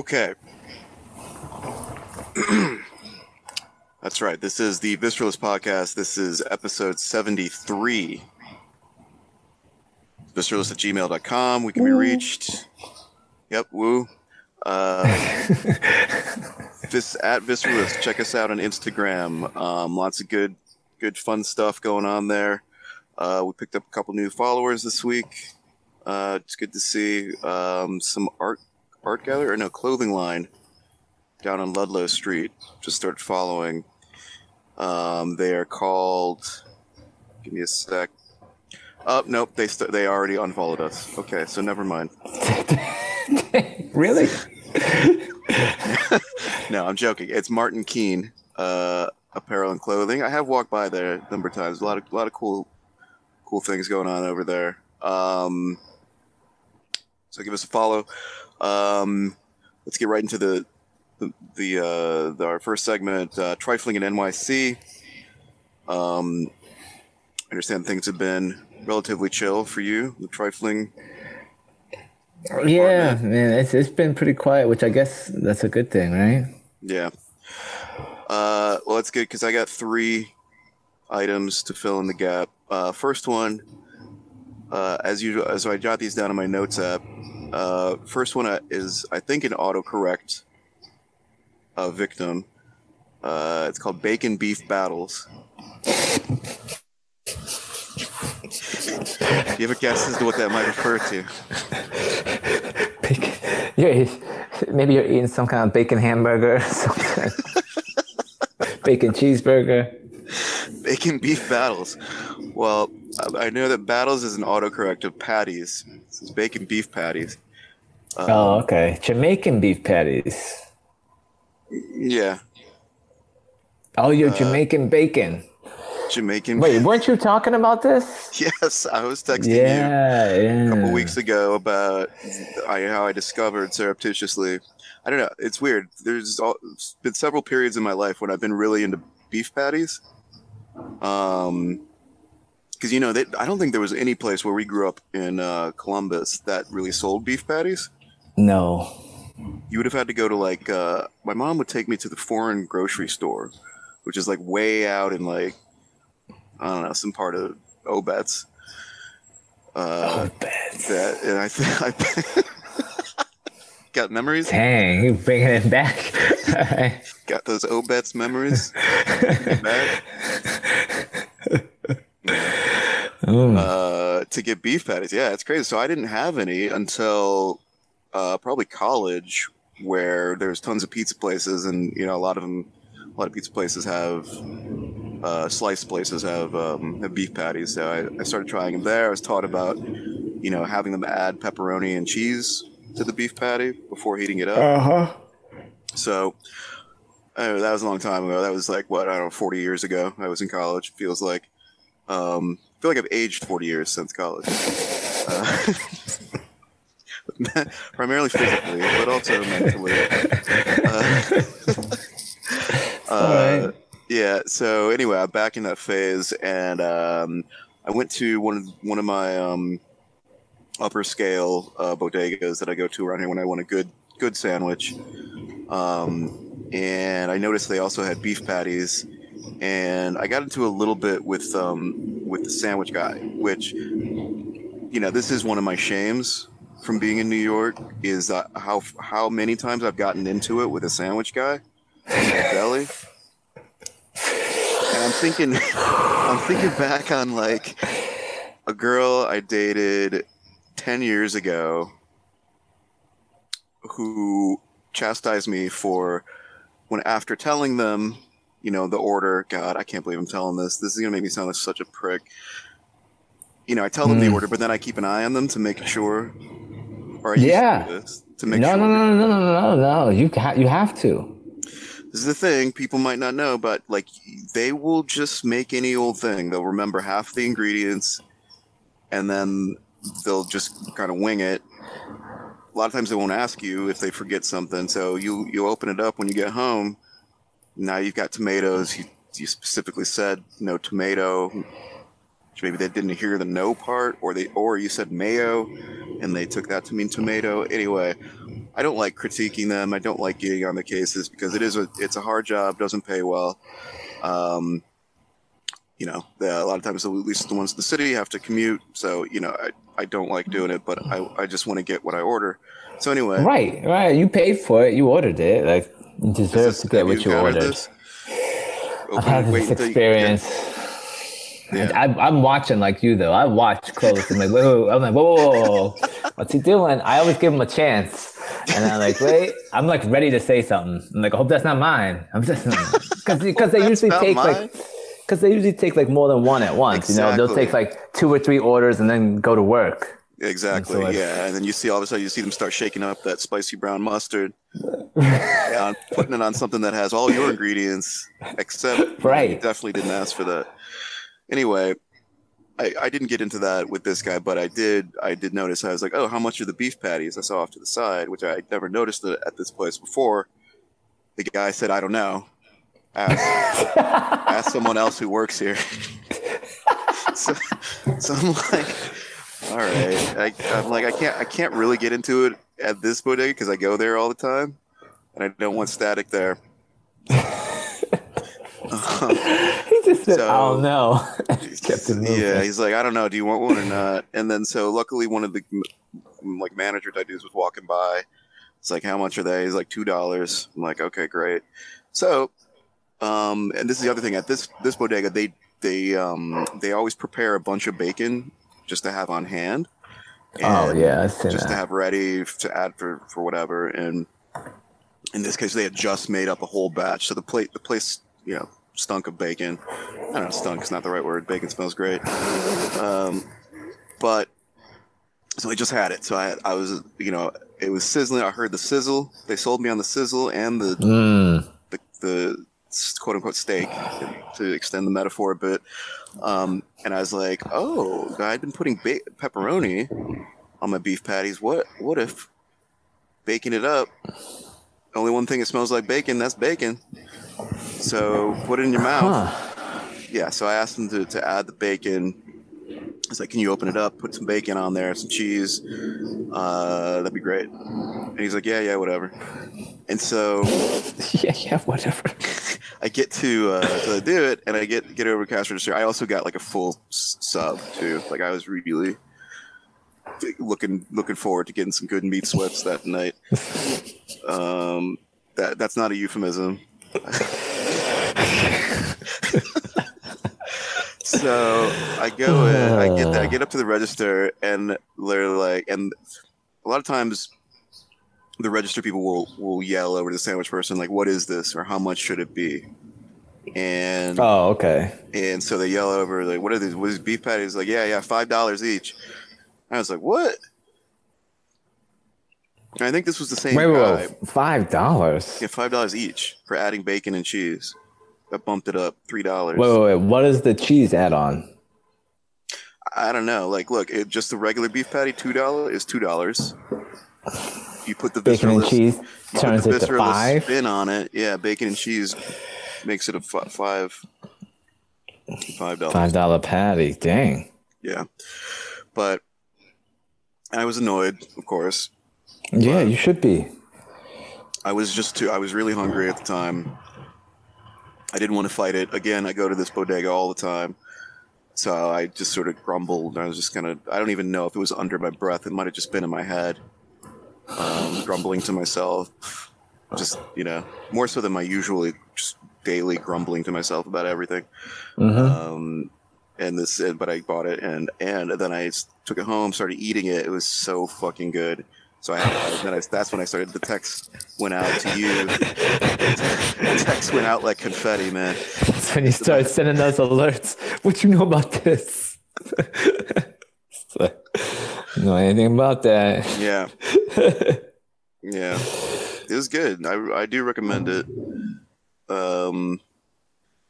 Okay. That's right. This is the Visceralist podcast. This is episode 73. Visceralist at gmail.com. We can be reached. Yep, woo. Uh, this at Visceralist. Check us out on Instagram. Um, lots of good, good, fun stuff going on there. Uh, we picked up a couple new followers this week. Uh, it's good to see um, some art art gallery or no clothing line down on Ludlow Street. Just started following. Um, they are called. Give me a sec. Oh nope, they st- they already unfollowed us. Okay, so never mind. really? no, I'm joking. It's Martin Keen uh, apparel and clothing. I have walked by there a number of times. A lot of a lot of cool cool things going on over there. Um, so give us a follow. Um, let's get right into the the, the, uh, the our first segment, uh, trifling in NYC. Um, I understand things have been relatively chill for you. The trifling. Yeah, man, it's it's been pretty quiet, which I guess that's a good thing, right? Yeah. Uh, well, that's good because I got three items to fill in the gap. Uh, first one, uh, as usual, as I jot these down in my notes app. Uh, first one uh, is, I think, an autocorrect uh, victim. Uh, it's called Bacon Beef Battles. Do you have a guess as to what that might refer to? Bacon. Yeah, maybe you're eating some kind of bacon hamburger or something. bacon cheeseburger. Bacon beef battles. Well, I know that battles is an autocorrect of patties. Is bacon beef patties. oh, okay. Jamaican beef patties. Yeah, Oh, you're Jamaican bacon. Jamaican. Wait, weren't you talking about this? Yes, I was texting you. Yeah, yeah. a couple weeks ago about how I discovered surreptitiously. I don't know. It's weird. There's all, it's been several periods in my life when I've been really into beef patties. Um, because you know, they, I don't think there was any place where we grew up in uh, Columbus that really sold beef patties. No. You would have had to go to like uh, my mom would take me to the foreign grocery store, which is like way out in like I don't know some part of Obetz. Uh, bad. that and I think I got memories. Dang, you bringing it back. Got those Obetz memories. Mm. uh, to get beef patties. Yeah, it's crazy. So I didn't have any until uh, probably college, where there's tons of pizza places, and you know a lot of them, a lot of pizza places have uh, slice places have, um, have beef patties. So I, I started trying them there. I was taught about you know having them add pepperoni and cheese to the beef patty before heating it up. Uh-huh. So uh, that was a long time ago. That was like what I don't know, forty years ago. I was in college. Feels like um, feel like I've aged forty years since college. Uh, primarily physically, but also mentally. Uh, uh, Yeah. So anyway, I'm back in that phase, and um, I went to one of one of my um, upper scale uh, bodegas that I go to around here when I want a good good sandwich. Um, and I noticed they also had beef patties, and I got into a little bit with um, with the sandwich guy, which you know this is one of my shames from being in New York is uh, how how many times I've gotten into it with a sandwich guy in deli. And I'm thinking, I'm thinking back on like a girl I dated ten years ago who chastised me for when after telling them, you know, the order. God, I can't believe I'm telling this. This is gonna make me sound like such a prick. You know, I tell them the Mm. order, but then I keep an eye on them to make sure. Or I used to Yeah. this, to make No, sure. no, no, no, no, no, no, no. You ha- you have to. This is the thing people might not know, but like they will just make any old thing. They'll remember half the ingredients, and then they'll just kind of wing it. A lot of times they won't ask you if they forget something, so you you open it up when you get home. Now you've got tomatoes. You you specifically said no tomato. maybe they didn't hear the no part, or they or you said mayo, and they took that to mean tomato. Anyway, I don't like critiquing them. I don't like getting on the cases because it is a it's a hard job, doesn't pay well. Um, you know, the, a lot of times, at least the ones in the city have to commute. So, you know, I, I don't like doing it, but I, I just want to get what I order. So anyway, Right, right. You paid for it. You ordered it. Like you deserve this- to get what you encountered ordered. I've had this you- experience. Yeah. I, I'm watching like you though. I watch close. I'm like, whoa. I'm like, whoa, whoa, whoa, what's he doing? I always give him a chance, and I'm like, wait, I'm like ready to say something. I'm like, I hope that's not mine. I'm just because because they usually take mine. like because they usually take like more than one at once. You know, they'll take like two or three orders and then go to work. Exactly. So, yeah, and then you see all of a sudden you see them start shaking up that spicy brown mustard, and putting it on something that has all your ingredients, except Right. You definitely didn't ask for that. Anyway, I, I didn't get into that with this guy, but I did. I did notice. I was like, oh, how much are the beef patties? I saw off to the side, which I never noticed at this place before. The guy said, I don't know. Ask, ask someone else who works here. so, so I'm like, all right. I, I'm like, I can't, I can't really get into it at this bodega because I go there all the time, and I don't want static there. Um, He just said, So- I don't know. Yeah, he's like, I don't know, do you want one or not? And then so luckily one of the like manager type dudes was walking by. It's like, how much are they? He's like two dollars. I'm like, okay, great. So, um, and this is the other thing at this this bodega, they they um they always prepare a bunch of bacon just to have on hand. Oh yeah, just to have ready to add for for whatever. And in this case, they had just made up a whole batch, so the plate the place you know stunk of bacon. I don't know, stunk is not the right word. Bacon smells great, um, but so I just had it. So I I was you know it was sizzling. I heard the sizzle. They sold me on the sizzle and the Mm. the, the quote unquote steak to extend the metaphor a bit. Um, and I was like, oh, I'd been putting ba- pepperoni on my beef patties. What what if baking it up? Only one thing that smells like bacon. That's bacon. So put it in your mouth. Huh. Yeah. So I asked them to, to add the bacon. I was like, can you open it up? Put some bacon on there, some cheese. Uh, that'd be great. And he's like, yeah, yeah, whatever. And so Yeah, yeah, whatever. I get to uh, I do it, and I get get over cash register. I also got like a full s- sub too. Like I was really looking looking forward to getting some good meat sweats that night. Um, that that's not a euphemism. so I go in, I get I get up to the register, and they're like, and a lot of times the register people will will yell over to the sandwich person like, "What is this?" or "How much should it be?" And Oh, okay. and so they yell over like, "What are these? What is beef patties?" Like, "Yeah, yeah, five dollars each." I was like, "What?" And I think this was the same Wait, wait, wait. Five dollars. Yeah, five dollars each for adding bacon and cheese. That bumped it up three dollars. Wait, wait, wait. What is the cheese add on? I don't know. Like, look, it, just the regular beef patty two dollar is two dollars. You put the Bacon and cheese turns it to five. spin on it. Yeah, bacon and cheese makes it a five five dollars. Five dollar patty. Dang. Yeah, but I was annoyed, of course. Yeah, you should be. I was just too. I was really hungry at the time. I didn't want to fight it. Again, I go to this bodega all the time, so I just sort of grumbled. I was just kind of. I don't even know if it was under my breath. It might have just been in my head, um, grumbling to myself. Just you know, more so than my usually just daily grumbling to myself about everything. hmm Um, and this, but I bought it, and and then I took it home, started eating it. It was so fucking good. So I, I then I, that's when I started. The text went out to you. the text went out like confetti, man. That's when you start sending those alerts. What you know about this? Like, know anything about that? Yeah, yeah, it was good. I I do recommend it. Um,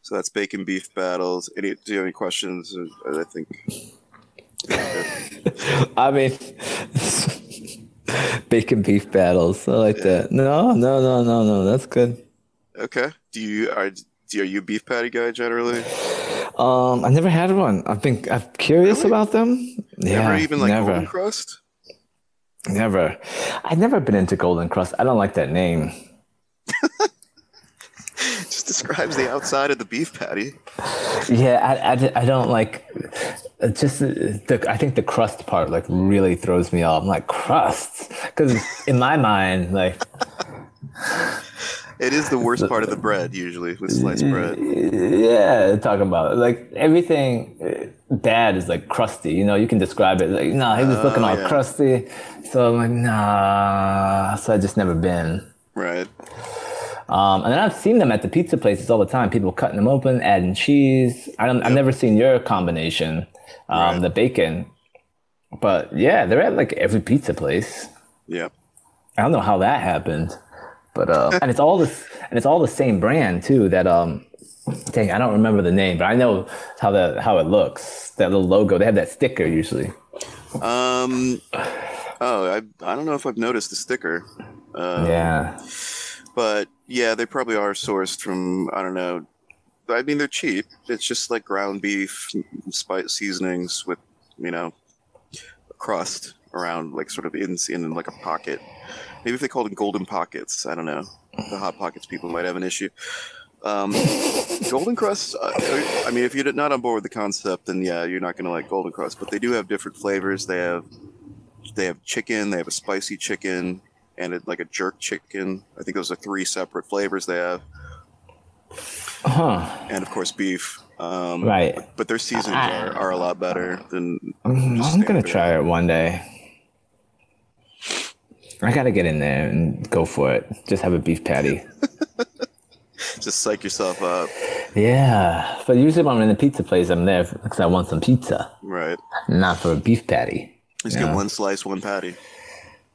so that's bacon beef battles. Any do you have any questions? I think. I mean, bacon beef battles. I like that. No, no, no, no, no. That's good. Okay. Do you are are you a beef patty guy generally? Um, I never had one. I've been I'm curious Really? about them. Yeah, never even like never, Golden Krust. never. I've never been into Golden Krust. I don't like that name. Just describes the outside of the beef patty. Yeah, I, I, I don't like. Uh, Just uh, the I think the crust part like really throws me off. I'm like crust because in my mind like It is the worst part of the bread usually with sliced bread. yeah talking about like everything uh, bad is like crusty. You know you can describe it like no he was looking all yeah. crusty. So I'm like nah. So I just never been. Right. Um, and then I've seen them at the pizza places all the time. People cutting them open, adding cheese. I don't, I've never seen your combination, um, Right. the bacon. But yeah, they're at like every pizza place. Yeah. I don't know how that happened, but uh, and it's all this, and it's all the same brand too. That um, dang, I don't remember the name, but I know how the how it looks. That little logo. They have that sticker usually. Um. Oh, I I don't know if I've noticed the sticker. Uh, yeah, But yeah, they probably are sourced from I don't know. I mean, they're cheap. It's just like ground beef, spice seasonings with you know, a crust around like sort of in in like a pocket. Maybe if they called it golden pockets, I don't know. The hot pockets people might have an issue. Um, Golden Krust. Uh, I mean, if you're not on board with the concept, then yeah, you're not gonna like Golden Krust. But they do have different flavors. They have they have chicken. They have a spicy chicken and it, like a jerk chicken. I think those are three separate flavors they have, huh? and of course beef. Um, Right. But their seasonings are, are a lot better than. I'm, I'm gonna try it one day. I gotta get in there and go for it. Just have a beef patty. Just psych yourself up, Yeah, but usually when I'm in the pizza place, I'm there because I want some pizza, right? not for a beef patty. Just get one slice, one patty,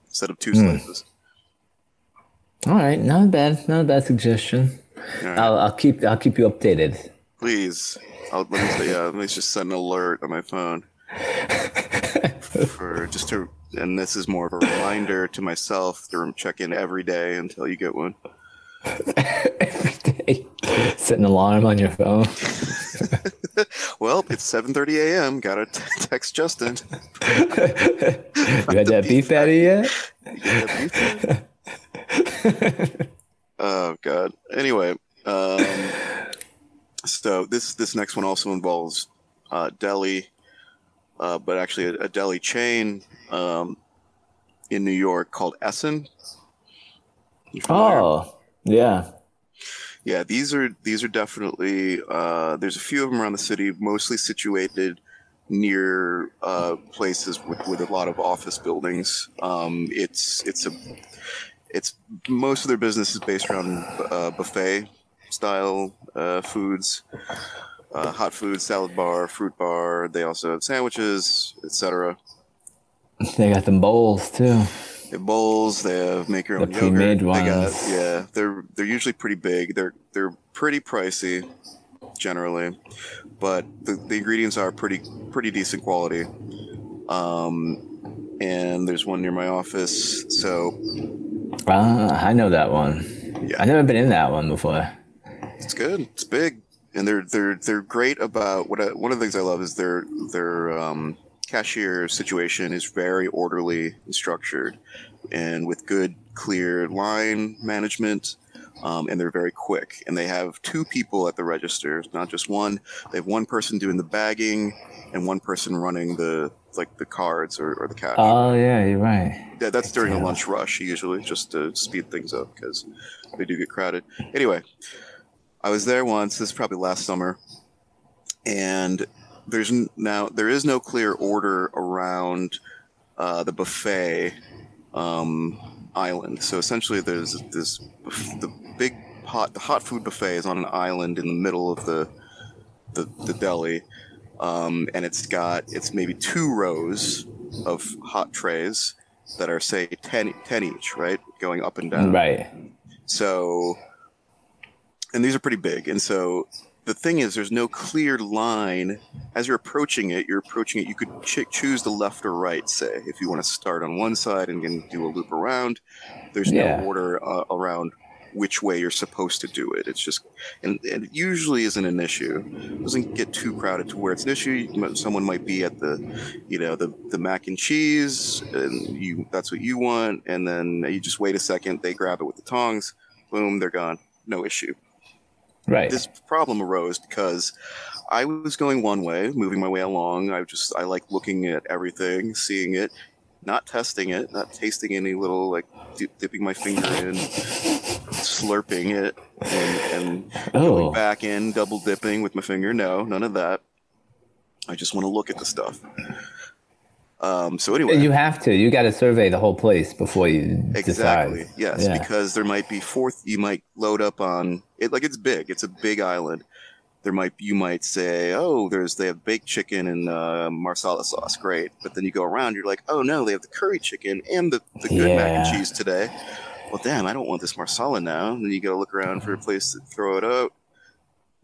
instead of two Hmm. slices. All right, not bad, not a bad suggestion. Right. I'll, I'll keep I'll keep you updated. Please, I'll, let me say, yeah, let me just set an alert on my phone for just to, and this is more of a reminder to myself to check in every day until you get one. Every day, set an alarm on your phone. Well, it's 7:30 a.m. Gotta text Justin. You had that beef patty yet? You get that beef patty? oh God. Anyway, um, so this next one also involves uh, deli, uh, but actually a, a deli chain um, in New York called Essen. Oh, yeah. Yeah, these are these are definitely. Uh, there's a few of them around the city, mostly situated near uh, places with, with a lot of office buildings. Um, it's it's a it's most of their business is based around uh, buffet style uh, foods, uh, hot food, salad bar, fruit bar. They also have sandwiches, etc. They got them bowls too. They have bowls. They have make your The own yogurt. pre-made They got yeah. They're they're usually pretty big. They're they're pretty pricey, generally, but the, the ingredients are pretty pretty decent quality. Um, and there's one near my office, so Ah, I know that one. Yeah. I've never been in that one before. it's good. It's big, and they're they're they're great about what I, one of the things I love is their their um, cashier situation is very orderly and structured, and with good clear line management. Um, and they're very quick, and they have two people at the register, not just one. They have one person doing the bagging, and one person running the like the cards or, or the cash. Oh yeah, you're right. Yeah, that's during a Yeah. lunch rush usually, just to speed things up because they do get crowded. Anyway, I was there once. This is probably last summer, and there's now there is no clear order around uh, the buffet um, island. So essentially, there's this the big hot the hot food buffet is on an island in the middle of the the, the deli. Um, and it's got it's maybe two rows of hot trays that are say 10, 10 each right going up and down Right. so and these are pretty big and so the thing is there's no clear line as you're approaching it you're approaching it you could ch- choose the left or right say if you want to start on one side and then do a loop around there's Yeah. no order uh, around which way you're supposed to do it. It's just, and, and it usually isn't an issue. It doesn't get too crowded to where it's an issue. Someone might be at the, you know, the the mac and cheese, and you that's what you want, and then you just wait a second. They grab it with the tongs, boom, they're gone. No issue. Right. This problem arose because I was going one way, moving my way along. I just I like looking at everything, seeing it, not testing it, not tasting any little like dip, dipping my finger in, slurping it, and, and oh. going back in, double dipping with my finger. No, none of that. I just want to look at the stuff. Um, so anyway, You have to. You got to survey the whole place before you exactly decide. yes, Yeah. because there might be fourth. You might load up on it like it's big. It's a big island. There might you might say, oh, there's they have baked chicken and uh, marsala sauce, great. But then you go around, you're like, oh no, they have the curry chicken and the, the good mac and cheese today. Well, damn, I don't want this marsala now. And then you got to look around for a place to throw it out.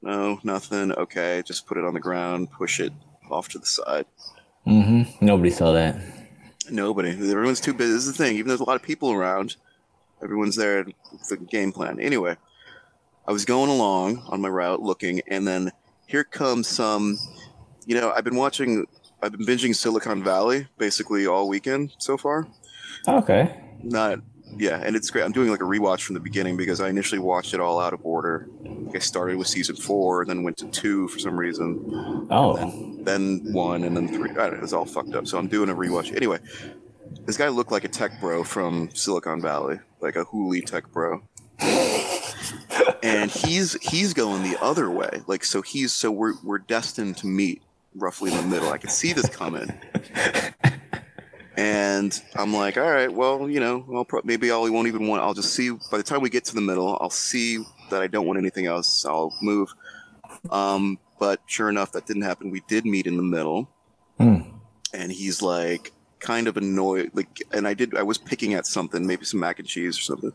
No, nothing. Okay, just put it on the ground, push it off to the side. Hmm Nobody saw that. Nobody. Everyone's too busy. This is the thing. Even though there's a lot of people around, everyone's there with the game plan. Anyway, I was going along on my route looking, and then here comes some. You know, I've been watching. I've been binging Silicon Valley basically all weekend so far. Okay. Not. Yeah, and it's great. I'm doing like a rewatch from the beginning because I initially watched it all out of order. I started with season four, then went to two for some reason Oh. then one, and then three. I don't know, it was all fucked up. So I'm doing a rewatch. Anyway, this guy looked like a tech bro from Silicon Valley, like a Hooli tech bro. and he's he's going the other way. Like so he's so we're we're destined to meet roughly in the middle. I can see this coming. And I'm like, all right, well, you know, I'll pro- maybe I won't even want. I'll just see. By the time we get to the middle, I'll see that I don't want anything else. I'll move. Um, but sure enough, that didn't happen. We did meet in the middle, Hmm. and he's like kind of annoyed. Like, and I did. I was picking at something, maybe some mac and cheese or something,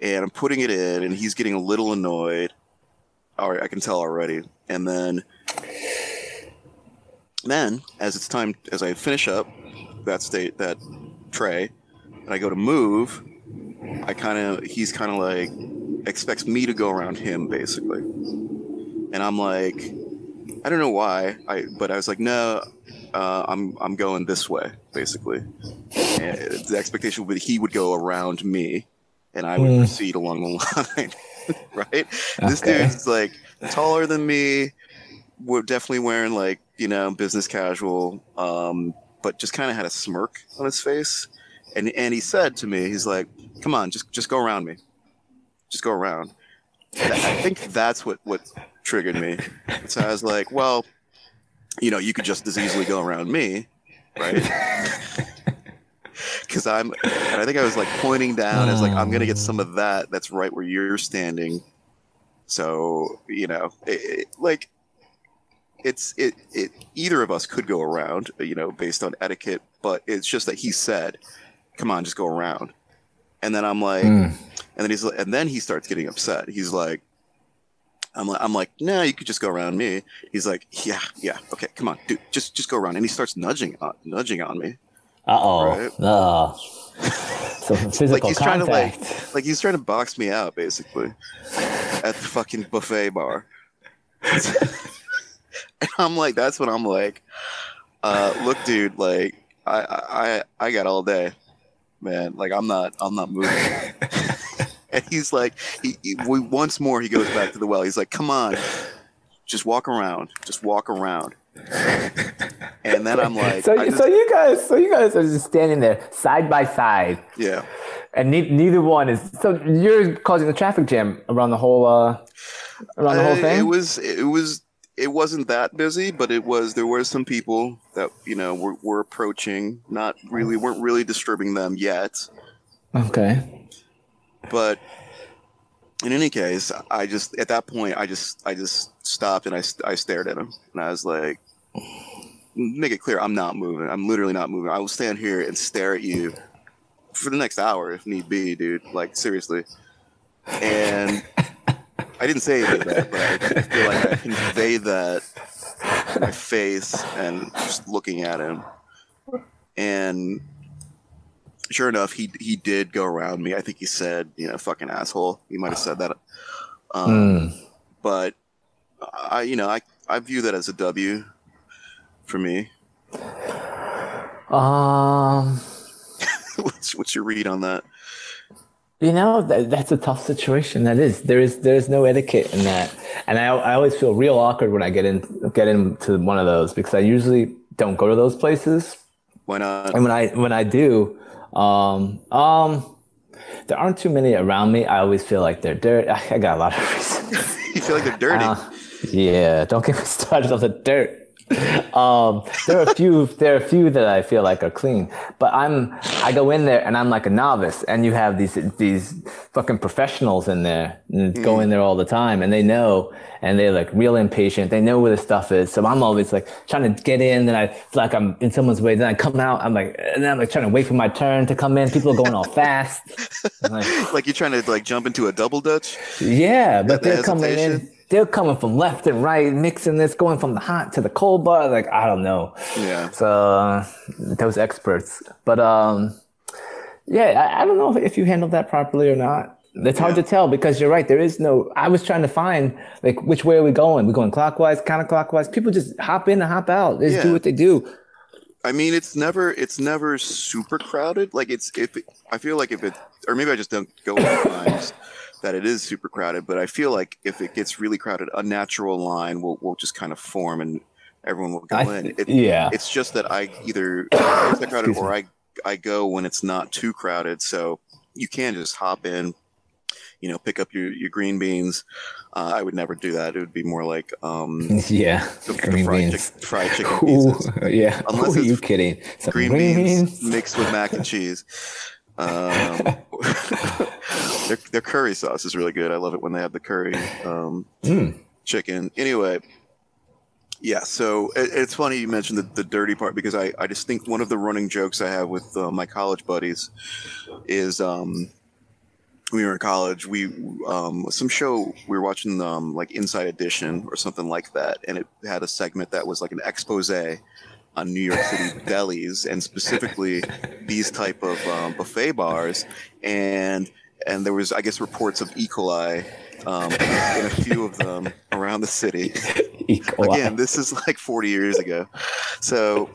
and I'm putting it in, and he's getting a little annoyed. All right, I can tell already. And then, then as it's time, as I finish up that state, that tray, and I go to move, I kind of, he's kind of like expects me to go around him basically, and I'm like, I don't know why, I but I was like, no, uh, I'm I'm going this way basically. And the expectation would be he would go around me, and I would Hmm. proceed along the line, right? This dude's like taller than me. We're definitely wearing like you know business casual, um, but just kind of had a smirk on his face, and and he said to me, he's like, "Come on, just just go around me, just go around." I think that's what what triggered me. So I was like, "Well, you know, you could just as easily go around me, right?" Because I'm, and I think I was like pointing down as like I'm gonna get some of that. That's right where you're standing. So you know, it, it- like it's it it either of us could go around, you know, based on etiquette. But it's just that he said, "Come on, just go around," and then I'm like, Hmm. and then he's like, and then he starts getting upset. He's like, I'm like, I'm like, no, you could just go around me. He's like, yeah, yeah, okay, come on, dude, just just go around. And he starts nudging on nudging on me. Uh oh. Right. Oh. So physical like he's trying to like like he's trying to box me out basically at the fucking buffet bar. and I'm like, that's what I'm like. Uh, look, dude, like I I I got all day, man. Like I'm not I'm not moving. and he's like, he, he we, once more he goes back to the well. He's like, come on, just walk around, just walk around. And then I'm like, so, just- so you guys, so you guys are just standing there side by side, yeah. and ne- neither one is. So you're causing the traffic jam around the whole, uh, around the whole Uh, thing. It was it was it wasn't that busy, but it was there were some people that you know were, were approaching. Not really weren't really disturbing them yet, okay. but in any case, I just at that point I just I just stopped and I I stared at him and I was like, make it clear I'm not moving. I'm literally not moving. I will stand here and stare at you for the next hour if need be, dude. Like seriously. And I didn't say any of that, but I feel like I convey that in my face and just looking at him. And sure enough, he he did go around me. I think he said, you know, fucking asshole. He might have said that. Um, Mm. But I, you know, I I view that as a W for me. Um, what's what's your read on that? You know, that, that's a tough situation. That is. There is there is no etiquette in that, and I I always feel real awkward when I get in get into one of those because I usually don't go to those places, Why not? and when I when I do, um, um, there aren't too many around me. I always feel like they're dirt. I, I got a lot of reasons. you feel like they're dirty. Uh, yeah, don't get me started on the dirt. Um, there are a few. There are a few that I feel like are clean, but I'm. I go in there and I'm like a novice, and you have these these fucking professionals in there, and go in there all the time, and they know, and they're like real impatient. They know where the stuff is, so I'm always like trying to get in, and I feel like I'm in someone's way. Then I come out, I'm like, and then I'm like trying to wait for my turn to come in. People are going all fast. Like, like you're trying to like jump into a double dutch. yeah, but the they're coming in. They're coming from left and right, mixing this, going from the hot to the cold bar. Like I don't know. Yeah. So uh, those experts, but um, yeah, I, I don't know if you handled that properly or not. It's hard Yeah. to tell because you're right. There is no. I was trying to find like which way are we going? We going clockwise, counterclockwise? People just hop in and hop out. They just do what they do. I mean, it's never it's never super crowded. Like it's if it, I feel like if it or maybe I just don't go that it is super crowded. But I feel like if it gets really crowded, a natural line will will just kind of form and everyone will go I- in. It, yeah. It's just that I either it's crowded or I I go when it's not too crowded. So you can just hop in, you know, pick up your your green beans. Uh, I would never do that. It would be more like um, yeah, the, the green fried, beans. chick- fried chicken Ooh, pieces. yeah. Unless Who are you kidding? Some green beans mixed with mac and cheese. Um, their, their curry sauce is really good. I love it when they have the curry um, Mm. chicken. Anyway, yeah. So it, it's funny you mentioned the, the dirty part because I, I just think one of the running jokes I have with uh, my college buddies is um, we were in college, we um, some show we were watching um, like Inside Edition or something like that, and it had a segment that was like an expose on New York City delis and specifically these type of um, buffet bars, and and there was I guess reports of E. coli um, in a few of them around the city. E. coli. Again, this is like 40 years ago, so.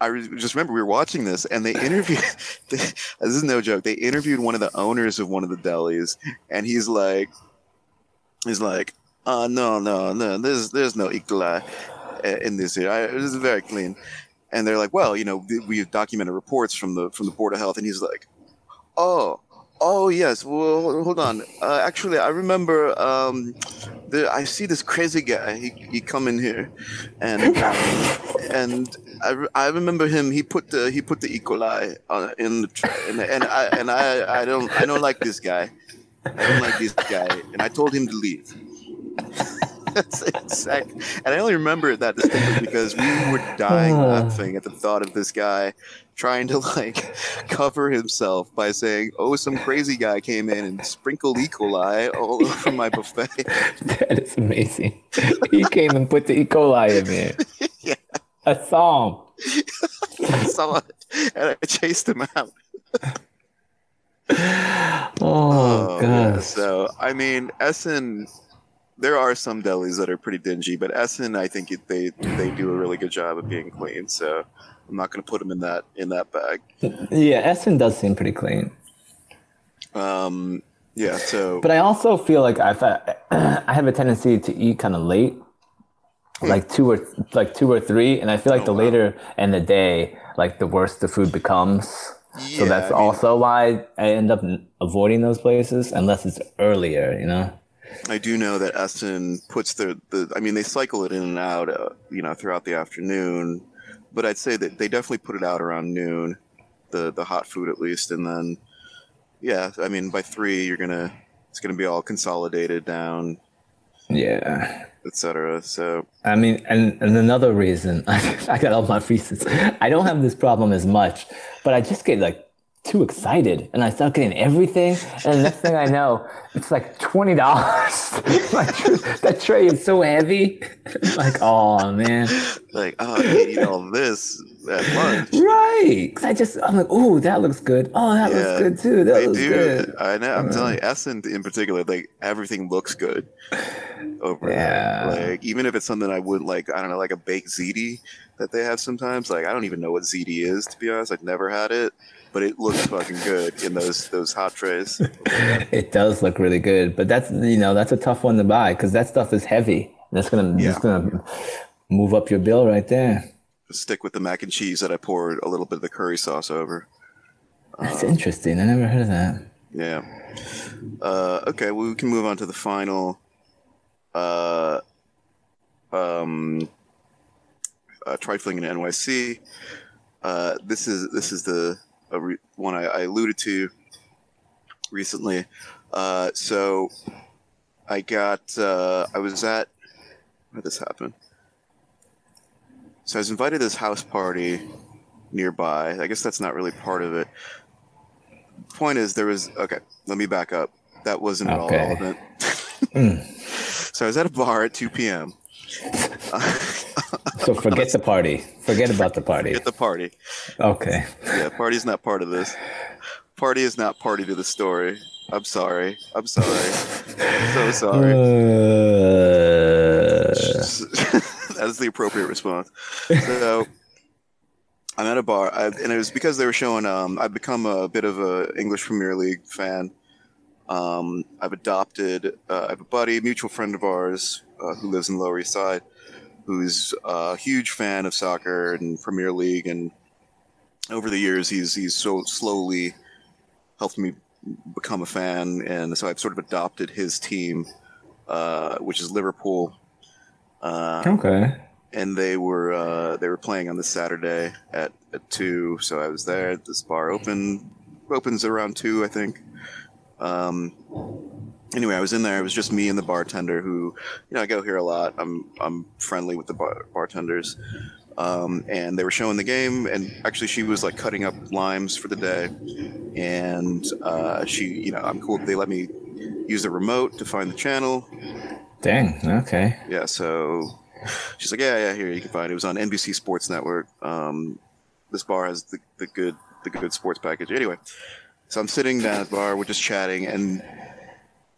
I re- just remember we were watching this, and they interviewed. this is no joke. They interviewed one of the owners of one of the delis, and he's like, he's like, "Uh, no, no, no. There's there's no E. coli in this. I, this is very clean." And they're like, "Well, you know, we have documented reports from the from the board of health," and he's like, "Oh, oh yes. Well, hold on. Uh, actually, I remember. Um, the, I see this crazy guy. He he come in here, and and I, I remember him. He put the he put the E. coli uh, in the tr- and, and I and I I don't I don't like this guy. I don't like this guy, and I told him to leave. That's exact. And I only remember that distinctly because we were dying laughing at the thought of this guy trying to like cover himself by saying, "Oh, some crazy guy came in and sprinkled E. coli all over my buffet." That is amazing. He came and put the E. coli in there. Yeah. I saw him. I saw it, and I chased him out. Oh, oh gosh. So I mean, Essen. There are some delis that are pretty dingy, but Essen, I think it, they they do a really good job of being clean. So I'm not going to put them in that in that bag. Yeah, Essen does seem pretty clean. Um, yeah. So But I also feel like I've I have a tendency to eat kind of late, like two or like two or three, and I feel like Hmm. Oh, the wow. later in the day, like the worse the food becomes. Yeah, so that's I mean- also why I end up avoiding those places unless it's earlier, you know. I do know that Essen puts the, the I mean, they cycle it in and out, uh, you know, throughout the afternoon. But I'd say that they definitely put it out around noon, the the hot food at least, and then, yeah, I mean, by three you're gonna it's gonna be all consolidated down, Yeah. etc. So I mean, and, and another reason I got all my reasons. I don't have this problem as much, but I just get like too excited and I start getting everything. And the next thing I know, it's like $20. like, that tray is so heavy. like, oh man. Like, oh, I can't all this at lunch. Right. Cause I just, I'm like, oh, that looks good. Oh, that Yeah, looks good too. That They looks do. good. I know. I'm Uh. telling you, Essen in particular, like everything looks good over Yeah. there. Like even if it's something I wouldn't like, I don't know, like a baked ziti that they have sometimes. Like I don't even know what ziti is to be honest. I've never had it, but it looks fucking good in those those hot trays. It does look really good, but that's you know that's a tough one to buy because that stuff is heavy. That's gonna Yeah. that's gonna move up your bill right there. Stick with the mac and cheese that I poured a little bit of the curry sauce over. That's interesting. I never heard of that. Yeah. Uh, okay, well, we can move on to the final. Uh, um, uh, trifling in NYC. Uh, this is this is the a re- one I, I alluded to recently. Uh, so I got uh, I was at where did this happen. So I was invited to this house party nearby. I guess that's not really part of it. Point is there was okay let me back up. That wasn't at all relevant. Mm. so i was at a bar at 2 p.m So forget the party. Forget about the party. at the party. Okay. yeah party's not part of this. Party is not party to the story. I'm sorry. I'm sorry. I'm so sorry. Uh, that is the appropriate response. So i'm at a bar I, and it was because they were showing um, i've become a bit of a english premier league fan. Um, i've adopted uh, i have a buddy a mutual friend of ours uh, who lives in lower east side who's a huge fan of soccer and premier league and over the years he's he's so slowly helped me become a fan and so i've sort of adopted his team uh, which is liverpool uh, okay. and they were uh, they were playing on this Saturday at, at two. So I was there. This bar open opens around two, I think. Um, anyway, I was in there. It was just me and the bartender, who you know I go here a lot. I'm I'm friendly with the bar- bartenders. Um, and they were showing the game, and actually, she was like cutting up limes for the day, and uh, she, you know, I'm cool. They let me use the remote to find the channel, Dang. Okay. yeah, so she's like, yeah, yeah, here you can find it. It was on NBC Sports Network. Um, this bar has the, the good the good sports package. Anyway, so I'm sitting down at the bar, we're just chatting, and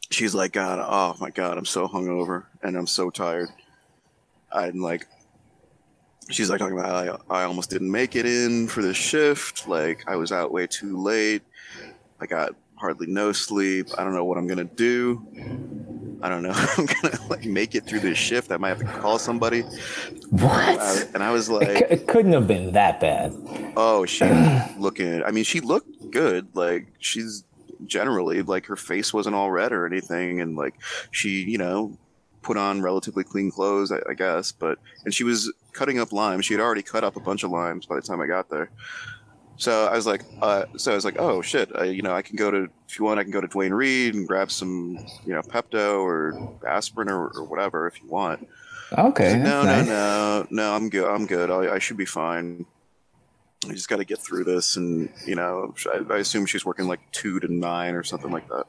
she's like, God, oh my God, I'm so hungover and I'm so tired. I'm like, she's like talking about I, I almost didn't make it in for this shift. Like I was out way too late. I got hardly no sleep. I don't know what I'm gonna do. I don't know. I'm gonna like make it through this shift. I might have to call somebody. What? Uh, and I was it, like, it couldn't have been that bad. oh, she looking. I mean, she looked good. Like she's generally like her face wasn't all red or anything, and like she, you know, put on relatively clean clothes, I, I guess. But and she was cutting up limes. She had already cut up a bunch of limes by the time I got there. So I was like, uh, so I was like, oh shit, I, you know, I can go to if you want, I can go to Duane Reade and grab some, you know, Pepto or aspirin or, or whatever if you want. Okay. Like, no, nice. no, no, no. I'm good. I'm good. I, I should be fine. I just got to get through this, and you know, I, I assume she's working like two to nine or something like that.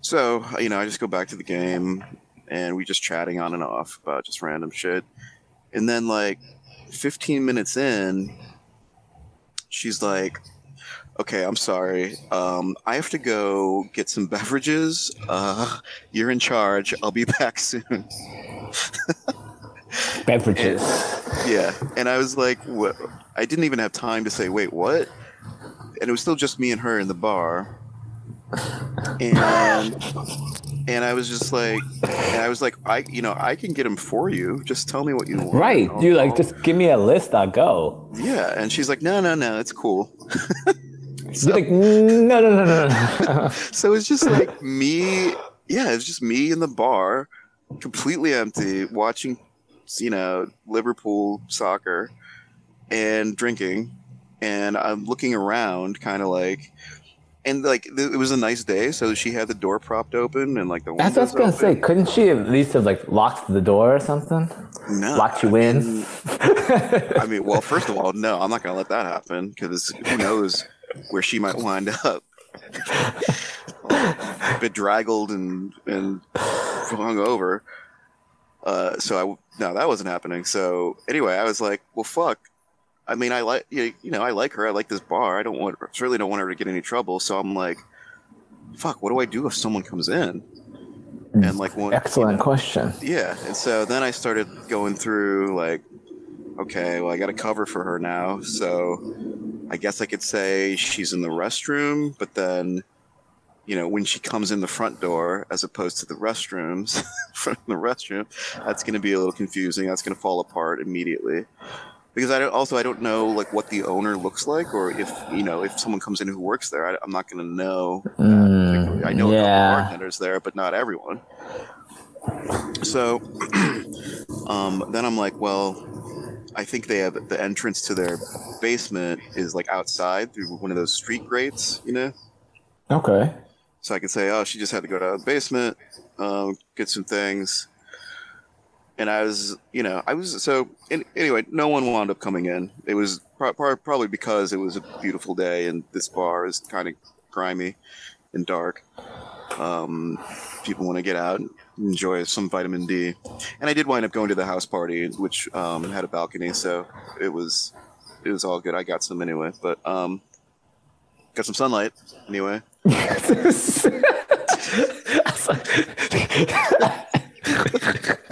So you know, I just go back to the game, and we just chatting on and off about just random shit, and then like 15 minutes in, she's like. Okay, I'm sorry. Um, I have to go get some beverages. Uh, you're in charge. I'll be back soon. Beverages. Yeah, and I was like, what? I didn't even have time to say, wait, what? And it was still just me and her in the bar, and and I was just like, and I was like, I, you know, I can get them for you. Just tell me what you want. Right. I'll- You like I'll- just give me a list. I'll go. yeah. And she's like, no, no, no, it's cool. You're like no, no, no, no, no. So it's just like me. Yeah, it's just me in the bar, completely empty, watching, you know, Liverpool soccer and drinking. And I'm looking around, kind of like, and like th- it was a nice day, so she had the door propped open and like the That's what I was gonna windows say. Couldn't she at least have like locked the door or something? No, Locked you I in? mean, I mean, well, first of all, no, I'm not gonna let that happen because who knows where she might wind up. bedraggled and and hung over. Uh, so I no, that wasn't happening. So anyway, I was like, well, fuck. I mean, I like you, you know, I like her. I like this bar. I don't want certainly don't want her to get any trouble. So I'm like, fuck. What do I do if someone comes in? And mm. like, one, Excellent you know, question. yeah. And so then I started going through like, okay, well, I got a cover for her now. So I guess I could say she's in the restroom, but then, you know, when she comes in the front door as opposed to the restrooms, from the restroom, that's going to be a little confusing. That's going to fall apart immediately. Because I don't, also I don't know like what the owner looks like, or if you know if someone comes in who works there, I, I'm not going to know. that Mm. I know a yeah. couple bartenders there, but not everyone. So um, then I'm like, well, I think they have the entrance to their basement is like outside through one of those street grates, you know. Okay. So I could say, oh, she just had to go to the basement, um, get some things. And I was, you know, I was so. In, anyway, no one wound up coming in. It was pro- pro- probably because it was a beautiful day and this bar is kind of grimy and dark. Um, people want to get out and enjoy some vitamin D. And I did wind up going to the house party, which um, had a balcony, so it was it was all good. I got some anyway, but um, got some sunlight anyway.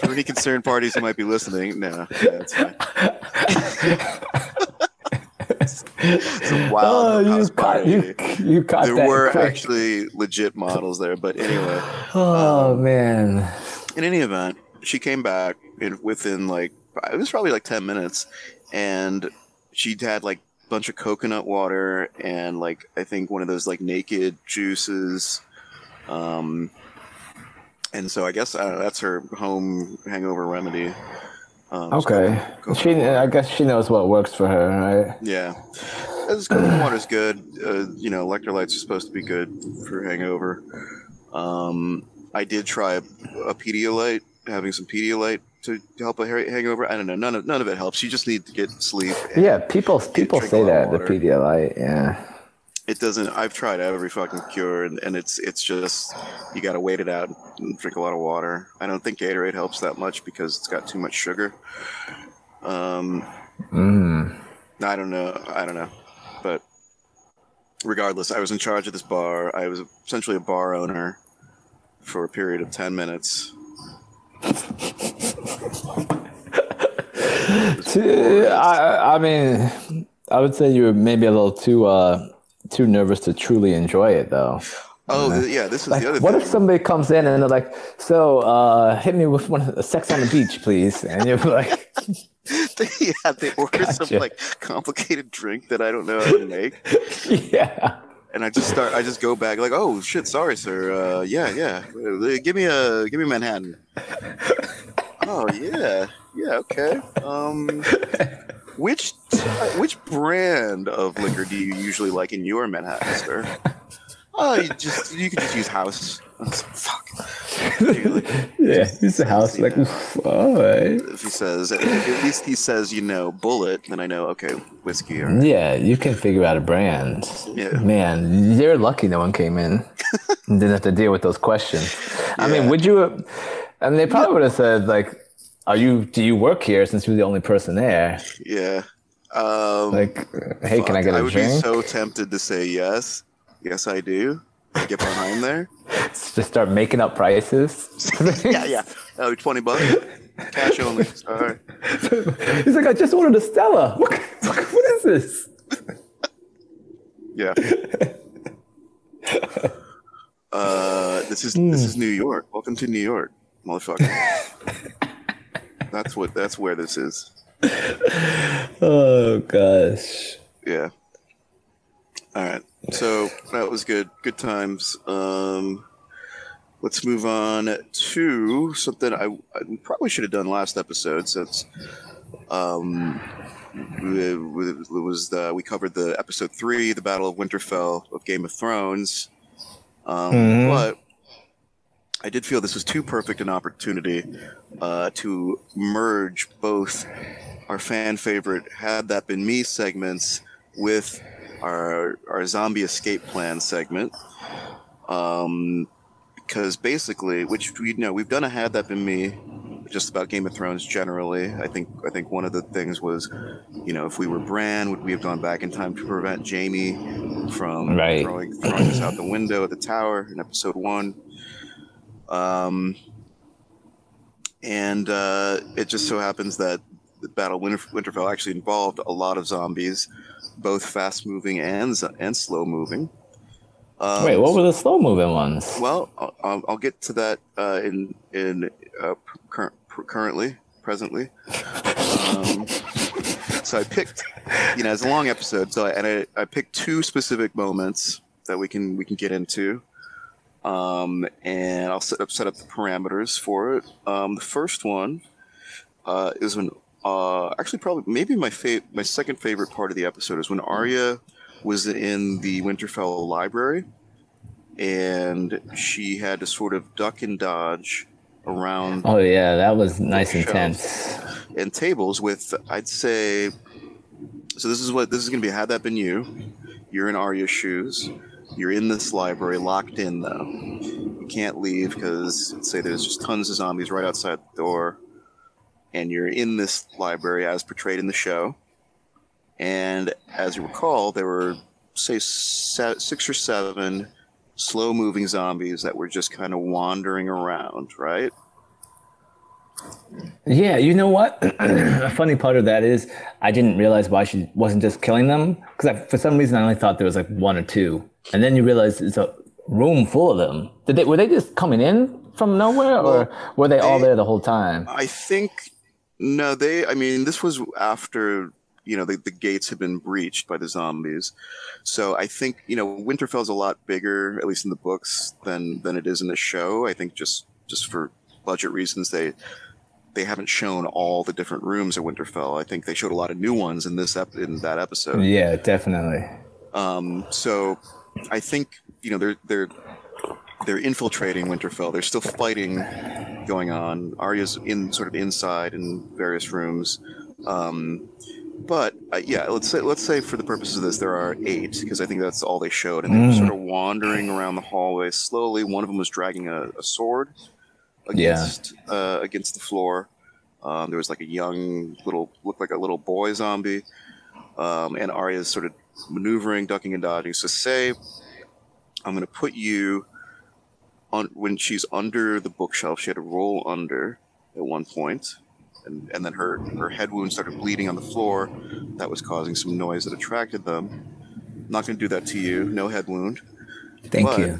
For any concerned parties who might be listening, no, it's fine. wild Oh, you caught you you caught there were quick. actually legit models there, but anyway, Oh um, man. in any event, she came back in, within like it was probably like ten minutes, and she'd had like bunch of coconut water and like I think one of those like naked juices, um, and so I guess uh, that's her home hangover remedy. Um, Okay. coconut She water. I guess she knows what works for her, right? Yeah, this coconut water's good. Uh, you know, electrolytes are supposed to be good for hangover. Um, I did try a, a Pedialyte, having some Pedialyte to help a hangover. I don't know. None of none of it helps. You just need to get sleep. Yeah, people people say that the. Pedialyte, yeah. It doesn't. I've tried every fucking cure, and, and it's it's just you got to wait it out and drink a lot of water. I don't think Gatorade helps that much because it's got too much sugar. Um, Mm. I don't know. I don't know. But regardless, I was in charge of this bar. I was essentially a bar owner for a period of 10 minutes. T- I, I mean, I would say you were maybe a little too uh too nervous to truly enjoy it, though. Oh, yeah, this is Like, the other what thing. if somebody comes in and they're like, "So, uh, hit me with one of the sex on the beach, please," and you're like, yeah, they order some like complicated drink that I don't know how to make. "Yeah." And I just start, I just go back like, oh shit, sorry, sir. Uh, yeah, yeah. Uh, Give me a, give me Manhattan. oh yeah, yeah, okay. Um, which, which brand of liquor do you usually like in your Manhattan, sir? Oh, you just, you could just use house. I was like, Fuck. yeah, he's a house. Like, all right. If he says, at least he says, you know, bullet, then I know, okay, whiskey. Or, Yeah, you can figure out a brand. Yeah. Man, you're lucky no one came in and didn't have to deal with those questions. I mean, would you? I mean, they probably would have said like, "Are you? Do you work here?" Since you're the only person there. yeah. Um, Like, hey, can I fuck, get I a would drink? be so tempted to say yes. Yes, I do. Get behind there. Just start making up prices. yeah, yeah. Oh, 20 bucks. Cash only. Sorry. He's like, I just ordered a Stella. What, what is this? Yeah. Uh, this is this is New York. Welcome to New York, motherfucker. that's what. That's where this is. Oh gosh. Yeah. All right. So that was good. Good times. Um, let's move on to something I, I probably should have done last episode since um, it was the, we covered the episode three, the Battle of Winterfell of Game of Thrones. Um, Mhm. But I did feel this was too perfect an opportunity uh, to merge both our fan favorite "Had That Been Me" segments with our our zombie escape plan segment. Um, because basically, which we you know we've done a "Had That Been Me" just about Game of Thrones generally. I think I think one of the things was, you know, if we were Bran, would we have gone back in time to prevent Jaime from Right. throwing, throwing us out the window at the tower in episode one? Um, and uh, it just so happens that the Battle of Winter- Winterfell actually involved a lot of zombies, both fast moving and and slow moving. Um, Wait, what were the slow moving ones? well, I'll- I'll, I'll get to that uh, in in uh, cur- currently, presently. Um, so I picked, you know, it's a long episode, so I, and I, I picked two specific moments that we can we can get into, um, and I'll set up set up the parameters for it. Um, the first one uh, is when uh, actually probably maybe my fa- my second favorite part of the episode is when Arya was in the Winterfell library and she had to sort of duck and dodge around Oh yeah, that was nice and tense. and tables with I'd say so this is what this is gonna be had that been you. You're in Arya's shoes. You're in this library, locked in though. You can't leave because say there's just tons of zombies right outside the door. And you're in this library as portrayed in the show. And as you recall, there were say six or seven slow moving zombies that were just kind of wandering around, right? Yeah, you know what? a funny part of that is I didn't realize why she wasn't just killing them because for some reason I only thought there was like one or two, and then you realize it's a room full of them. Did they were they just coming in from nowhere, or were they all there the whole time? I think no, they. I mean, this was after you know the, the gates had been breached by the zombies, so I think you know Winterfell's a lot bigger, at least in the books, than than it is in the show. I think just just for budget reasons, they they haven't shown all the different rooms at Winterfell. I think they showed a lot of new ones in this ep- in that episode. Yeah, definitely. Um, so I think you know they're they're they're infiltrating Winterfell. There's still fighting going on. Arya's in sort of inside in various rooms. Um, but uh, yeah, let's say let's say for the purposes of this, there are eight because I think that's all they showed, and they were Mm. sort of wandering around the hallway slowly. One of them was dragging a, a sword Yeah. against uh, against the floor. Um, there was like a young little looked like a little boy zombie, um, and Arya's sort of maneuvering, ducking and dodging. So say I'm going to put you on when she's under the bookshelf. She had to roll under at one point, and and then her her head wound started bleeding on the floor. That was causing some noise that attracted them. I'm not going to do that to you. No head wound. Thank But- you.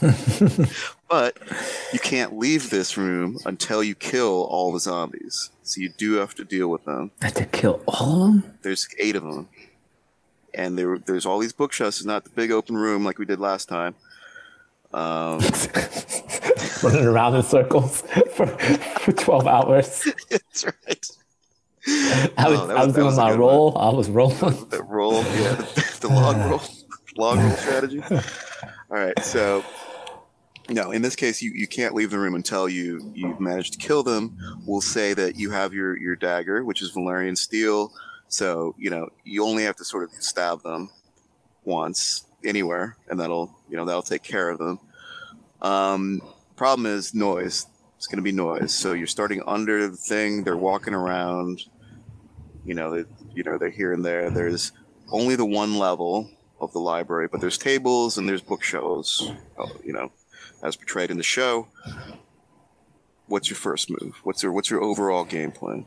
But you can't leave this room until you kill all the zombies. So you do have to deal with them. I had to kill all of them. There's eight of them, and there there's all these bookshelves. It's not the big open room like we did last time. Um, Running around in circles for, for twelve hours. that's right. I was, Oh, that I was- was doing was my roll. I was rolling. The roll, yeah, the, the log roll, log roll strategy. All right, so no, in this case, you, you can't leave the room until you you've managed to kill them. We'll say that you have your your dagger, which is Valyrian steel. So you know you only have to sort of stab them once anywhere, and that'll you know that'll take care of them. Um, problem is noise. It's going to be noise. So you're starting under the thing. They're walking around. You know, they, you know they're here and there. There's only the one level of the library, but there's tables and there's bookshelves. You know, as portrayed in the show. What's your first move? What's your what's your overall game plan?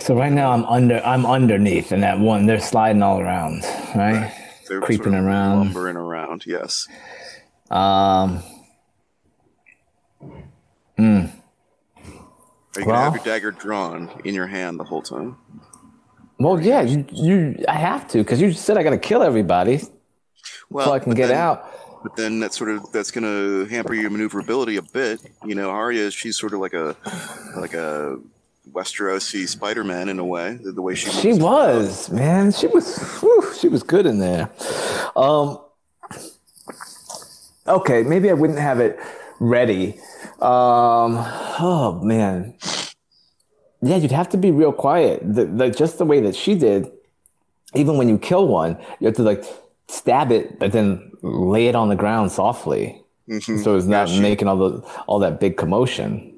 So right now I'm under. I'm underneath, and that one they're sliding all around, right? They're Creeping around. lumbering around. Yes. Um. Are you gonna have your dagger drawn in your hand the whole time? Well, yeah, you, you I have to because you said I got to kill everybody Well, so I can get then- out. But then that's sort of that's going to hamper your maneuverability a bit. You know, Arya, she's sort of like a like a Westerosi Spider-Man in a way. The, the way she was. She was man. She was. Whew, she was good in there. Um. okay, maybe I wouldn't have it ready. Um, oh man, yeah, you'd have to be real quiet. The, the just the way that she did. Even when you kill one, you have to like stab it, but then lay it on the ground softly, Mhm. so it's not Yeah, she- making all the all that big commotion.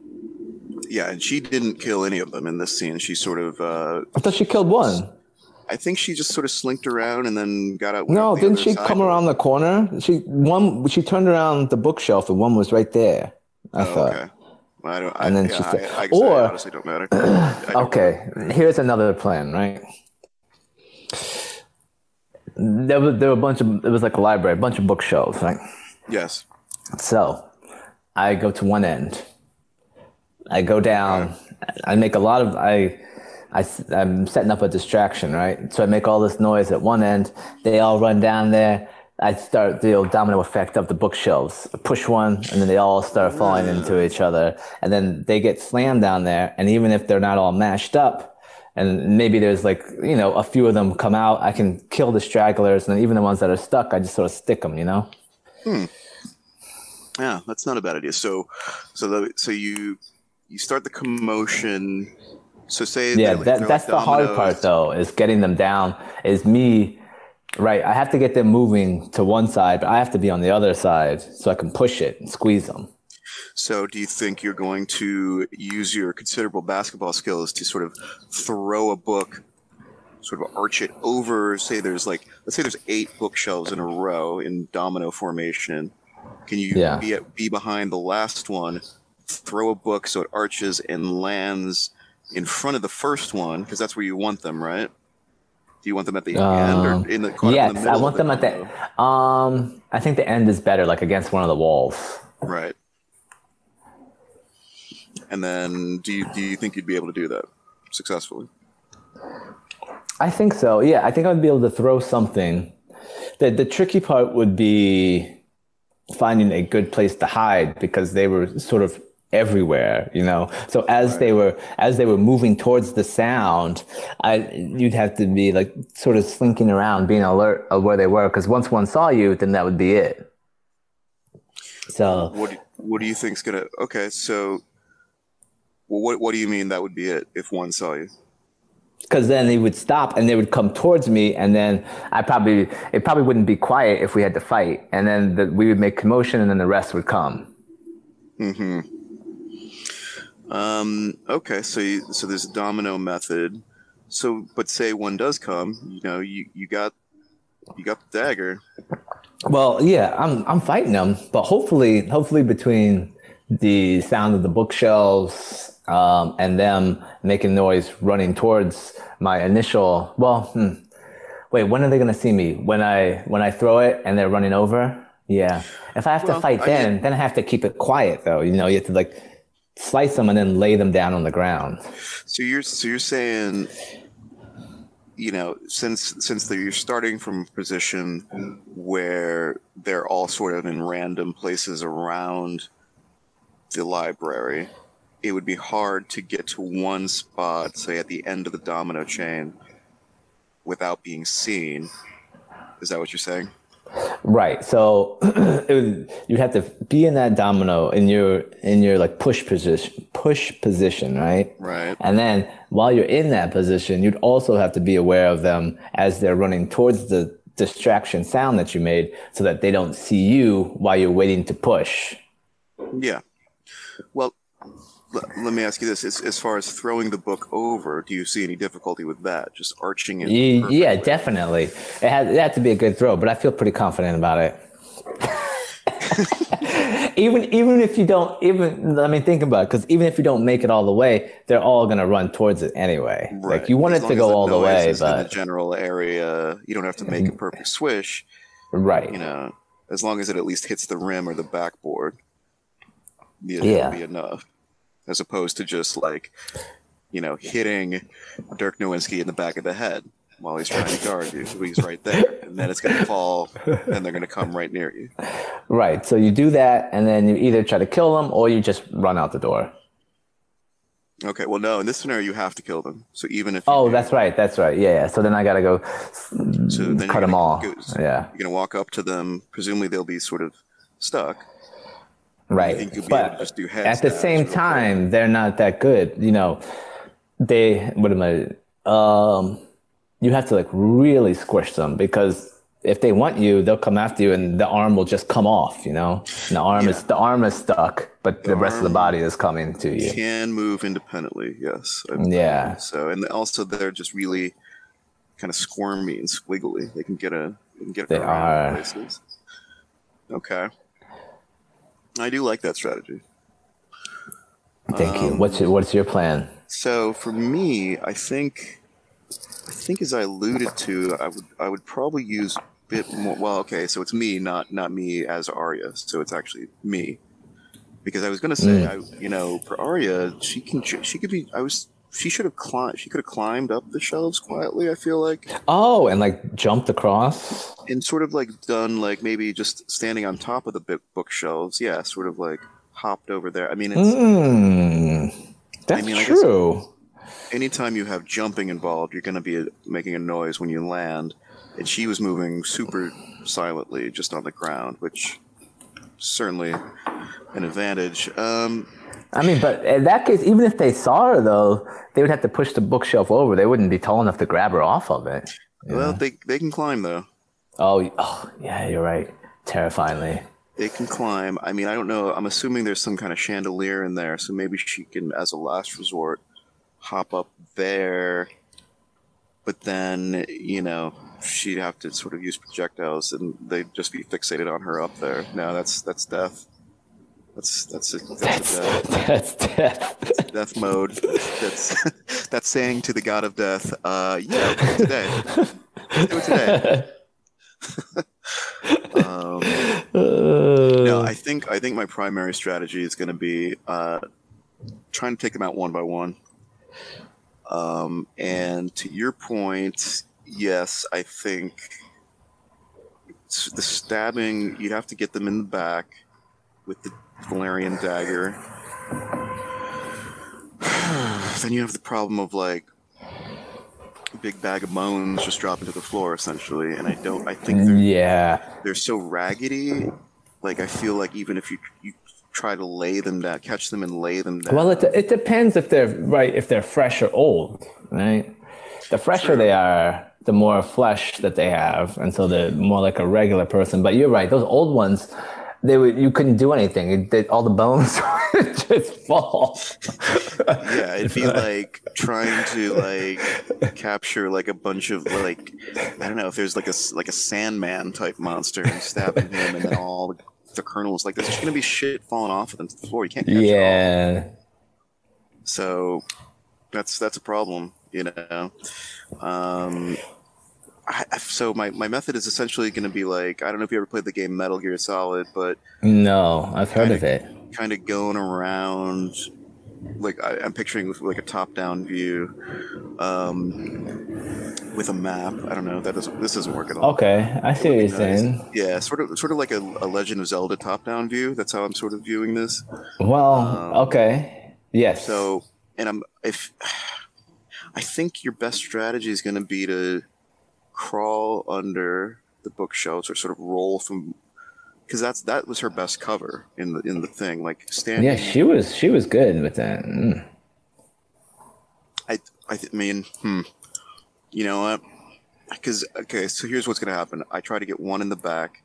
Yeah, and she didn't kill any of them in this scene. She sort of, uh, I thought she killed one. I think she just sort of slinked around and then got out. No, didn't she side. come around the corner? She one she turned around the bookshelf and one was right there. I Oh, thought. okay. Well, I don't. I, And then yeah, she said- I, I, or- I honestly don't matter. Don't- Okay, here's another plan, right? There was there were a bunch of it was like a library, a bunch of bookshelves, right? Yes. So I go to one end. I go down. I make a lot of I. I, am setting up a distraction, right? So I make all this noise at one end. They all run down there. I start the old domino effect of the bookshelves. I push one, and then they all start falling into each other. And then they get slammed down there. And even if they're not all mashed up, and maybe there's like, you know, a few of them come out, I can kill the stragglers. And then even the ones that are stuck, I just sort of stick them, you know? Hmm. Yeah, that's not a bad idea. So, so the, so you you start the commotion. So say Yeah, that, that's like the hard part though, is getting them down. Is me, right? I have to get them moving to one side, but I have to be on the other side so I can push it and squeeze them. So, do you think you're going to use your considerable basketball skills to sort of throw a book, sort of arch it over? Say there's like, let's say there's eight bookshelves in a row in domino formation. Can you Yeah. be at, be behind the last one, throw a book so it arches and lands in front of the first one because that's where you want them, right? Do you want them at the end Um, or in the, in yes, the I want them at the. Um, I think the end is better, like against one of the walls. Right. And then, do you do you think you'd be able to do that successfully? I think so. Yeah, I think I would be able to throw something. The the tricky part would be finding a good place to hide because they were sort of everywhere, you know. So as they were as they were moving towards the sound, I you'd have to be like sort of slinking around, being alert of where they were because once one saw you, then that would be it. So What do, what do you think's gonna? Okay, so well, what what do you mean that would be it if one saw you? because then they would stop and they would come towards me and then i probably it probably wouldn't be quiet if we had to fight and then the, we would make commotion and then the rest would come Mm-hmm. Um. Okay. So you, so there's a domino method. So, but say one does come, you know, you you got you got the dagger. well yeah i'm i'm fighting them but hopefully hopefully between the sound of the bookshelves um, and them making noise running towards my initial well hmm, wait when are they going to see me when i when i throw it and they're running over yeah if i have Well, to fight I then then i have to keep it quiet though you know you have to like slice them and then lay them down on the ground So you're so you're saying, you know, since since you're starting from a position where they're all sort of in random places around the library, it would be hard to get to one spot, say at the end of the domino chain, without being seen. Is that what you're saying? Right. So it would, you'd have to be in that domino in your in your like push position push position, right? Right. And then while you're in that position, you'd also have to be aware of them as they're running towards the distraction sound that you made so that they don't see you while you're waiting to push. Yeah. Let me ask you this: as, as far as throwing the book over, do you see any difficulty with that? Just arching it? Ye- Yeah, definitely. It had, it had to be a good throw, but I feel pretty confident about it. even even if you don't even I mean think about it because even if you don't make it all the way, they're all gonna run towards it anyway. Right. Like you want As it to go all the way, is in the but general area, you don't have to make a mm-hmm. perfect swish. right. You know, as long as it at least hits the rim or the backboard, yeah, Yeah. that'll be enough. As opposed to just like, you know, hitting Dirk Nowitzki in the back of the head while he's trying to guard you. He's right there, and then it's gonna fall, and they're gonna come right near you. Right. So you do that, and then you either try to kill them or you just run out the door. Okay, well, no, in this scenario, you have to kill them. So even if Oh, do- that's right. That's right. Yeah. yeah. So then I gotta go so then cut them all. go- Yeah. You're gonna walk up to them. Presumably, they'll be sort of stuck. Right. think you'll be able to But just do head at the same time, they're not that good. You know, they what am I? Um, you have to like really squish them because if they want you, they'll come after you, and the arm will just come off. You know, and the arm is the arm is stuck, but the, rest of the body is coming to you. Can move independently, yes. I- Yeah. So and also they're just really kind of squirmy and squiggly. They can get a they can get They are. places. Okay. I do like that strategy. Thank you. Um, What's your, what's your plan? So for me, I think, I think as I alluded to, I would I would probably use a bit more. Well, okay, so it's me, not not me as Arya. So it's actually me, because I was gonna say, I you know, for Arya, she can she could be. I was she should have climbed. She could have climbed up the shelves quietly. I feel like, Oh, and like jumped across. and sort of like done like maybe just standing on top of the book bookshelves. Yeah, sort of like hopped over there. I mean, it's. Mm, that's mean, I guess- true. anytime you have jumping involved, you're going to be making a noise when you land. And she was moving super silently just on the ground, which certainly an advantage. Um, I mean, but in that case, even if they saw her, though, they would have to push the bookshelf over. They wouldn't be tall enough to grab her off of it. Well, they they can climb though. Oh, oh yeah, you're right. Terrifyingly. They can climb. I mean, I don't know. I'm assuming there's some kind of chandelier in there, so maybe she can, as a last resort, hop up there. But then, you know, she'd have to sort of use projectiles, and they'd just be fixated on her up there. No, that's that's death. That's that's a, that's a death. That's death. death mode. That's that's saying to the god of death, uh, yeah, okay, today. Do it today. Um, no, I think I think my primary strategy is going to be uh, trying to take them out one by one. Um, and to your point, yes, I think the stabbing you'd have to get them in the back with the Valyrian dagger. then you have the problem of like a big bag of bones just dropping to the floor essentially, and I don't. I think they're yeah. they're so raggedy. Like I feel like even if you you try to lay them down, catch them and lay them down. Well, it, it depends if they're right, if they're fresh or old, right? The fresher True. they are, the more flesh that they have, and so they're more like a regular person. But you're right; those old ones, they would you couldn't do anything. It, they, all the bones would just fall. yeah, it'd be like trying to like capture like a bunch of like I don't know if there's like a like a Sandman type monster and stabbing him, and then all the, the kernels like there's just gonna be shit falling off of them to the floor. You can't catch it all. yeah. So that's that's a problem, you know. Um, I, so my, my method is essentially going to be like I don't know if you ever played the game Metal Gear Solid, but No, I've heard of it. kind of going around like I, I'm picturing with like a top-down view um, with a map. I don't know. That doesn't. This doesn't work at all. Okay, I see what you're saying. Yeah, sort of, sort of like a, a Legend of Zelda top-down view. That's how I'm sort of viewing this. Well, Um, okay, yes. So, and I'm if I think your best strategy is going to be to crawl under the bookshelves or sort of roll from because that's that was her best cover in the in the thing like standing. yeah, she was she was good with that. Mm. I I th- mean, hmm. You know what? Because okay, so here's what's gonna happen. I try to get one in the back.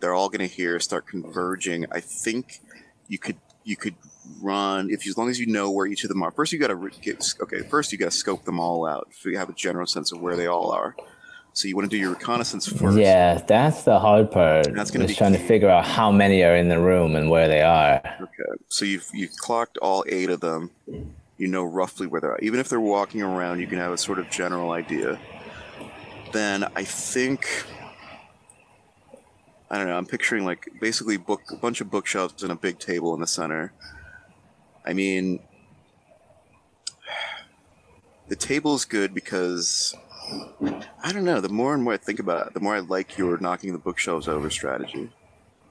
They're all gonna hear, start converging. I think you could you could run if you, as long as you know where each of them are. First, you gotta re- get okay. First, you gotta scope them all out so you have a general sense of where they all are. So you want to do your reconnaissance first. Yeah, that's the hard part. That's gonna be trying to figure out how many are in the room and where they are. Okay. So you've you've clocked all eight of them. You know roughly where they're at. Even if they're walking around, you can have a sort of general idea. Then I think I don't know, I'm picturing like basically book a bunch of bookshelves and a big table in the center. I mean the table's good because I don't know, the more and more I think about it, the more I like your knocking the bookshelves over strategy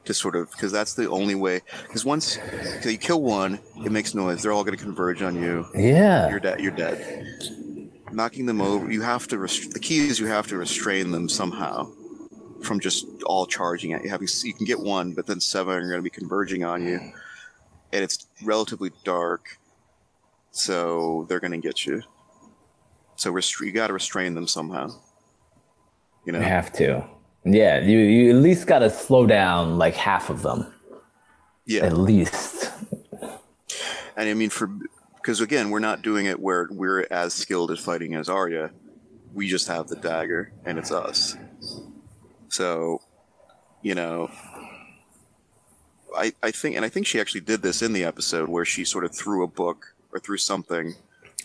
to sort of because that's the only way. Because once so you kill one, it makes noise. They're all going to converge on you. Yeah. You're dead. You're dead. Knocking them over, you have to. Rest- the key is you have to restrain them somehow. from just all charging at you. Having you can get one, but then seven are going to be converging on you, and it's relatively dark, so they're going to get you. So restra- you got to restrain them somehow. You know, You have to. Yeah, you you at least got to slow down like half of them, yeah. at least. And I mean, for because again, we're not doing it where we're as skilled at fighting as Arya. We just have the dagger, and it's us. So, you know, I I think, and I think she actually did this in the episode where she sort of threw a book or threw something.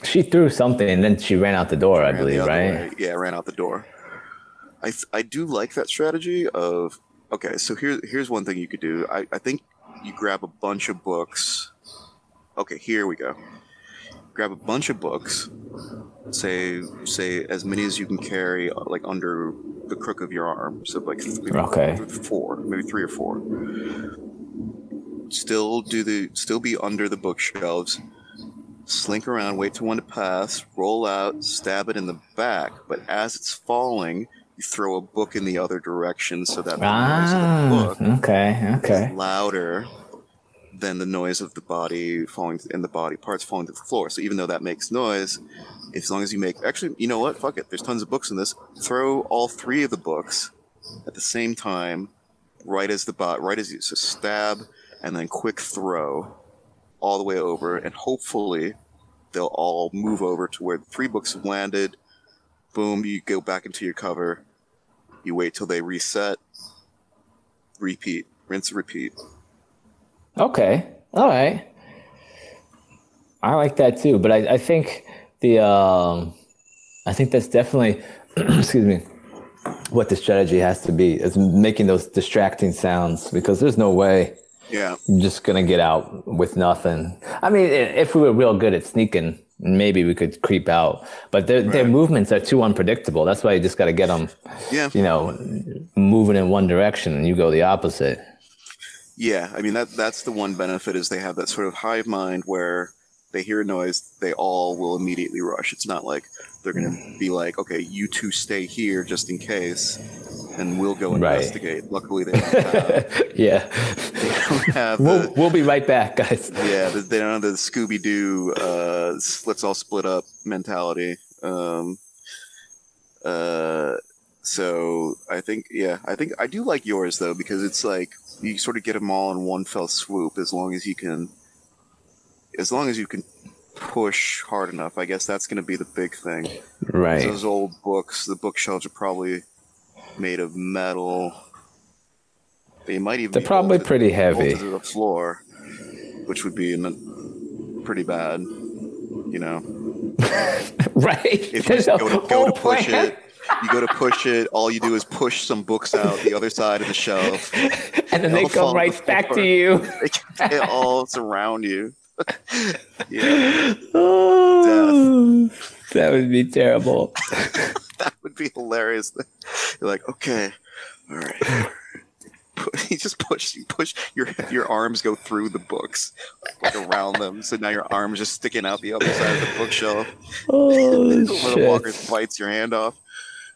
She threw something and then she ran out the door, I believe, right? way. Yeah, ran out the door. I th- I do like that strategy of okay. So here here's one thing you could do. I I think you grab a bunch of books. Okay, here we go. Grab a bunch of books. Say say as many as you can carry, uh, like under the crook of your arm. So like maybe Okay. four, maybe three or four. Still do the still be under the bookshelves. Slink around, wait till one to pass, roll out, stab it in the back. But as it's falling, you throw a book in the other direction so that the noise of the Ah, book okay, okay. is louder than the noise of the body falling in the body parts falling to the floor. So even though that makes noise, as long as you make actually, you know what? Fuck it. There's tons of books in this. Throw all three of the books at the same time, right as the bot, right as you so stab, and then quick throw all the way over, and hopefully they'll all move over to where the three books have landed. Boom, you go back into your cover. You wait till they reset. Repeat, rinse, repeat. Okay. All right. I like that too, but I, I think the um I think that's definitely excuse me what the strategy has to be is making those distracting sounds because there's no way Yeah, you're just gonna get out with nothing. I mean, if we were real good at sneaking, maybe we could creep out, but their their movements are too unpredictable. That's why you just got to get them, yeah, you know, moving in one direction and you go the opposite. yeah. I mean that that's the one benefit is they have that sort of hive mind where they hear a noise, they all will immediately rush. It's not like they're gonna be like, okay, you two stay here just in case, and we'll go Right. investigate. Luckily, they don't have, yeah. they don't have We'll, the, we'll be right back, guys. yeah, they they don't have the Scooby Doo uh, let's all split up mentality. Um, uh, so I think, yeah, I think I do like yours though because it's like you sort of get them all in one fell swoop as long as you can, as long as you can push hard enough. I guess that's going to be the big thing. Right. Those old books, the bookshelves are probably made of metal. They might even They're probably bolted- pretty heavy. to the floor, which would be pretty bad. You know, right. if you There's go to, go to push plan. it, you go to push it. All you do is push some books out the other side of the shelf. and then they come on the right back to you. They, they all surround you. yeah, Oh, that would be terrible. that would be hilarious. You're like, okay, all right. You just push, you push your your arms go through the books, like around them. So now your arms just sticking out the other side of the bookshelf. Oh Little Walker bites your hand off.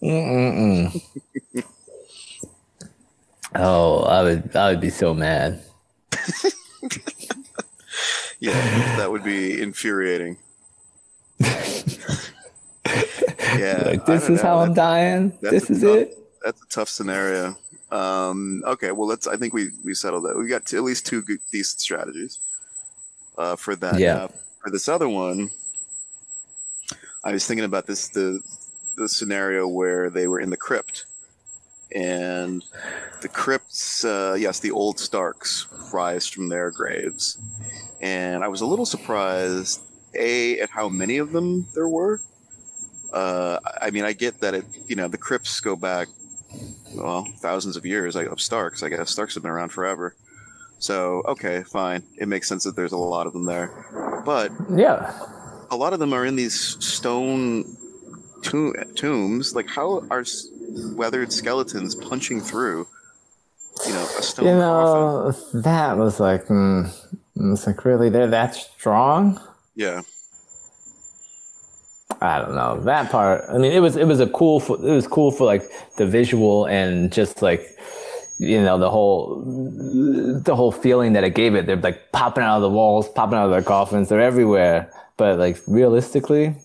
Mm-mm-mm. oh, I would, I would be so mad. Yeah, that would be infuriating. Yeah, like this is how know. I'm dying. that's This is tough- it. That's a tough scenario. Um, okay, well, let's. I think we we settled that. We got t- at least two good, decent strategies uh, for that. Yeah. Now, for this other one, I was thinking about this the the scenario where they were in the crypt, and the crypts. Uh, yes, the old Starks rise from their graves, and I was a little surprised. A at how many of them there were. Uh, I mean, I get that it. You know, the crypts go back well, thousands of years like, of Starks. I guess Starks have been around forever. So okay, fine. It makes sense that there's a lot of them there, but Yeah. a lot of them are in these stone to- tombs. Like, how are s- weathered skeletons punching through? You know, a stone You coffin. that was like, mm, it's like really they're that strong. Yeah, I don't know that part. I mean, it was it was a cool. For, it was cool for like the visual and just like you know the whole the whole feeling that it gave it. They're like popping out of the walls, popping out of their coffins. They're everywhere. But like realistically,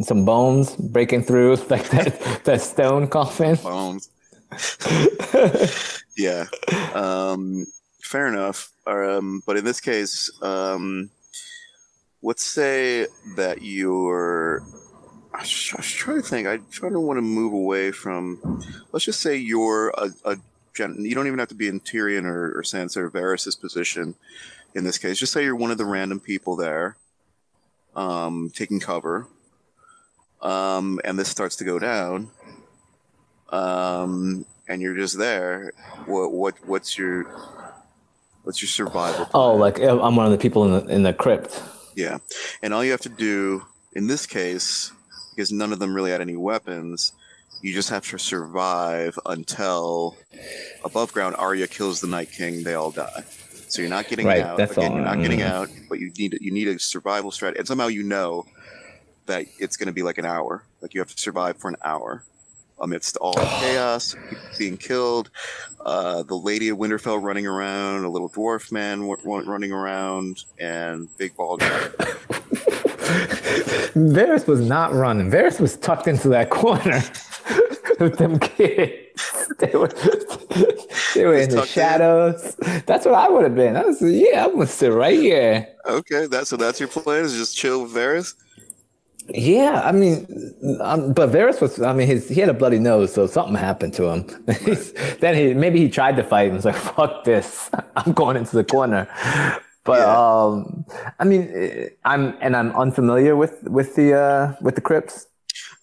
some bones breaking through like that that stone coffin. Bones. yeah. Um, fair enough. Um, but in this case, um, let's say that you're. I was, I was trying to think. I trying to want to move away from. Let's just say you're a, a gen, you don't even have to be in Tyrion or, or Sansa or Varys' position. In this case, just say you're one of the random people there, um, taking cover, um, and this starts to go down, um, and you're just there. What what what's your what's your survival? Oh, like I'm one of the people in the in the crypt. Yeah. And all you have to do in this case, because none of them really had any weapons, you just have to survive until above ground Arya kills the Night King, they all die. So you're not getting Right, out. that's Again, all. you're not getting out, but you need you need a survival strategy. And somehow you know that it's gonna be like an hour. Like you have to survive for an hour amidst all the chaos, people being killed, uh, the Lady of Winterfell running around, a little dwarf man w- running around, and Big Bald. Varys was not running. Varys was tucked into that corner with them kids. They were, they were in the tucked in. shadows. That's what I would have been. I was yeah, I'm gonna sit right here. Okay, that's so that's your plan is just chill with Varys. Yeah, I mean, um, but Varys was. I mean, his he had a bloody nose, so something happened to him. Then he maybe he tried to fight and was like, "Fuck this, I'm going into the corner." But Yeah. um, I mean, eh, I'm and I'm unfamiliar with with the uh, with the crypts.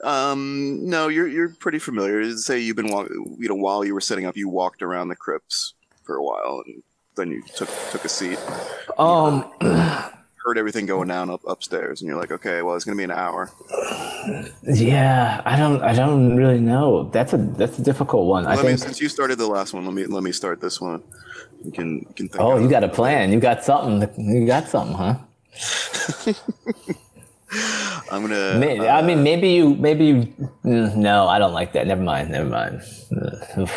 Um, no, you're you're pretty familiar. Say you've been you know, while you were setting up, you walked around the crypts for a while, and then you took took a seat, Um, heard everything going down up upstairs, and you're like, okay, well, it's gonna be an hour. yeah, I don't I don't really know. That's a that's a difficult one. I let me, think. since you started the last one, let me let me start this one. You can you can. Oh, you got a plan. You got something. You got something, huh? I'm gonna. May- uh, I mean, maybe you, maybe you. mm, No, I don't like that. Never mind. Never mind.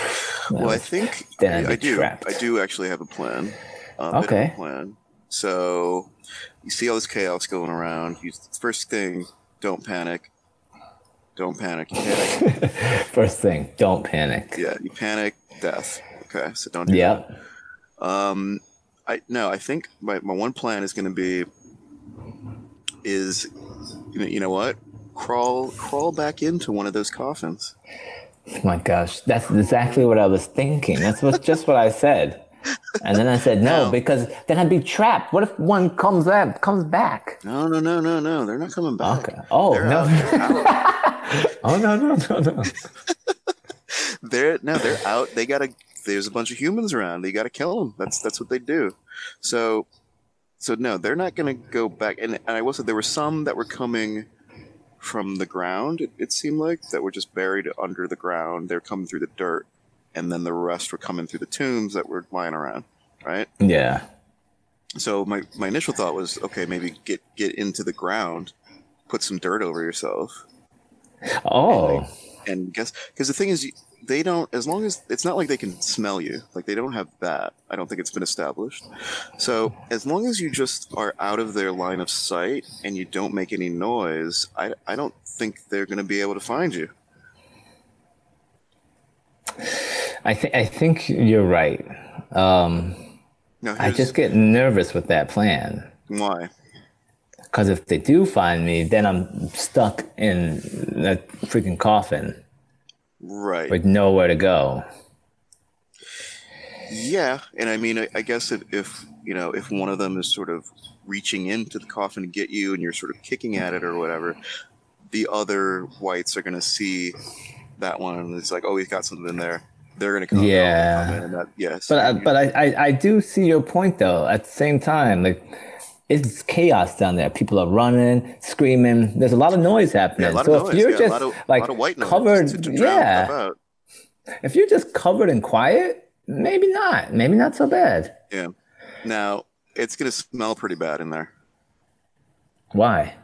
Well, I think I, I do. trapped. I do actually have a plan. Bit of a Okay. plan. So you see all this chaos going around. You, first thing, don't panic. Don't panic. Panic. First thing, don't panic. yeah, you panic. Death. Okay, so don't do Yep. that. Um, I no. I think my, my one plan is going to be is you know, you know what crawl crawl back into one of those coffins. Oh my gosh, that's exactly what I was thinking. That's what just what I said. And then I said no, No. because then I'd be trapped. What if one comes up, comes back? No, no, no, no, no. They're not coming back. Okay. Oh They're no. oh no no no no. they're no, they're out. They gotta. There's a bunch of humans around. They gotta kill them. That's that's what they do. So, so no, they're not gonna go back. And, and I will say there were some that were coming from the ground. It, it seemed like that were just buried under the ground. They're coming through the dirt, and then the rest were coming through the tombs that were lying around. Right. Yeah. So my my initial thought was, okay, maybe get get into the ground, put some dirt over yourself, Oh. and guess because the thing is you- they don't as long as it's not like they can smell you. Like they don't have that. I don't think it's been established. So as long as you just are out of their line of sight and you don't make any noise i, I don't think they're going to be able to find you. I think I think you're right. Um, now, I just get nervous with that plan. Why? Because if they do find me, then I'm stuck in a freaking coffin right with nowhere to go. yeah and i mean i, I guess if, if you know if one of them is sort of reaching into the coffin to get you and you're sort of kicking at it or whatever the other whites are going to see that one and it's like oh he's got something in there they're going to come Yeah. come in and that, yes But I, but I, I I do see your point though. At the same time, like it's chaos down there. People are running, screaming. There's a lot of noise happening. Yeah, a lot so of if noise, you're yeah, a just lot of- like lot of white noise covered, yeah. If you're just covered and quiet, maybe not. Maybe not so bad. Yeah. Now it's going to smell pretty bad in there Why?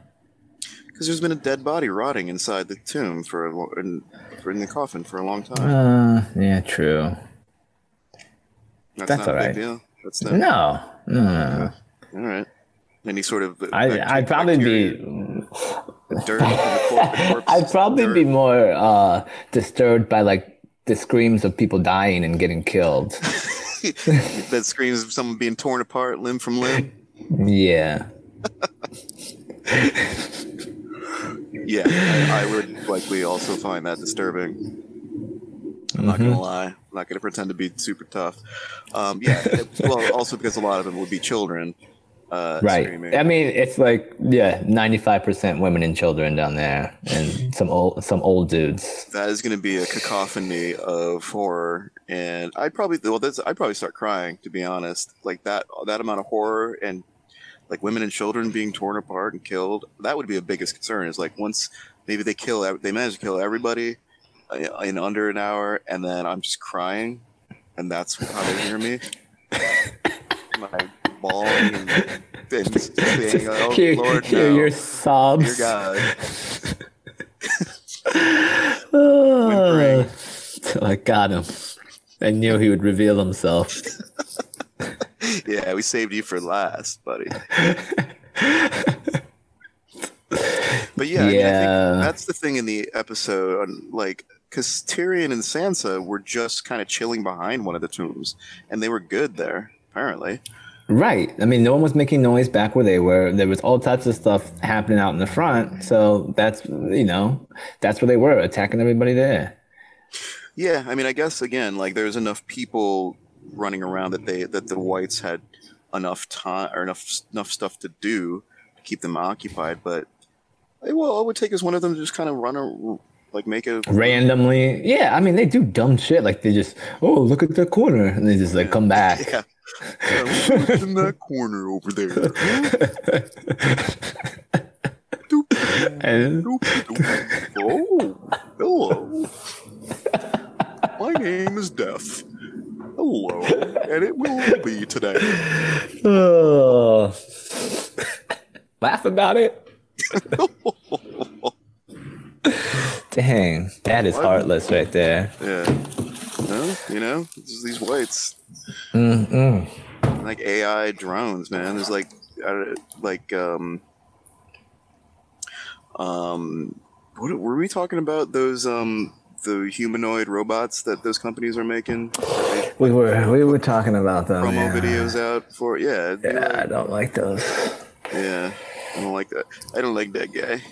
Because there's been a dead body rotting inside the tomb for, a, in, for in the coffin for a long time. Uh, yeah, true. That's, that's not a alright. big deal. That's not, No, no, no, no. all right. Any sort of I, I'd probably be. dirt in the corpse, I'd probably be more uh, disturbed by like the screams of people dying and getting killed. that screams of someone being torn apart limb from limb. Yeah. Yeah, I, I would likely also find that disturbing. I'm not Mm-hmm. gonna lie. I'm not gonna pretend to be super tough. Um, yeah, well, also because a lot of them would be children. Uh, Right. Screaming. I mean, it's like yeah, ninety five percent women and children down there, and some old some old dudes. that is going to be a cacophony of horror, and I'd probably well, that's I'd probably start crying to be honest. Like that that amount of horror and like women and children being torn apart and killed. That would be a biggest concern. Is like once maybe they kill they manage to kill everybody uh, in under an hour, and then I'm just crying, and that's how they hear me. My bawling and, and saying, "Oh hear Lord, hear no, your sobs. dear God." So I got him. I knew he would reveal himself. Yeah, we saved you for last, buddy. but yeah, I, mean, I think that's the thing in the episode, on, like, because Tyrion and Sansa were just kind of chilling behind one of the tombs, and they were good there, apparently. Right. I mean, no one was making noise back where they were. There was all types of stuff happening out in the front. So that's, you know, that's where they were, attacking everybody there. Yeah, I mean, I guess again, like, there's enough people running around that they that the whites had enough time or enough enough stuff to do to keep them occupied. But well, it would take us one of them to just kind of run a like make a Randomly. Yeah. I mean, they do dumb shit. Like they just, oh, look at the corner. And they just like come back. Yeah. Yeah, what's in that corner over there? Doop, doop, doop. Oh, hello. My name is Death. Hello, and it will be today. oh. laugh about it. Dang, that is heartless right there. Yeah. No, you know, it's just these whites, Mm-mm. like AI drones, man. There's like, uh, like, um, um, what were we talking about? Those, um, the humanoid robots that those companies are making. We were we were talking about them. promo yeah. videos out for yeah Yeah, like- I don't like those. yeah i don't like that i don't like that guy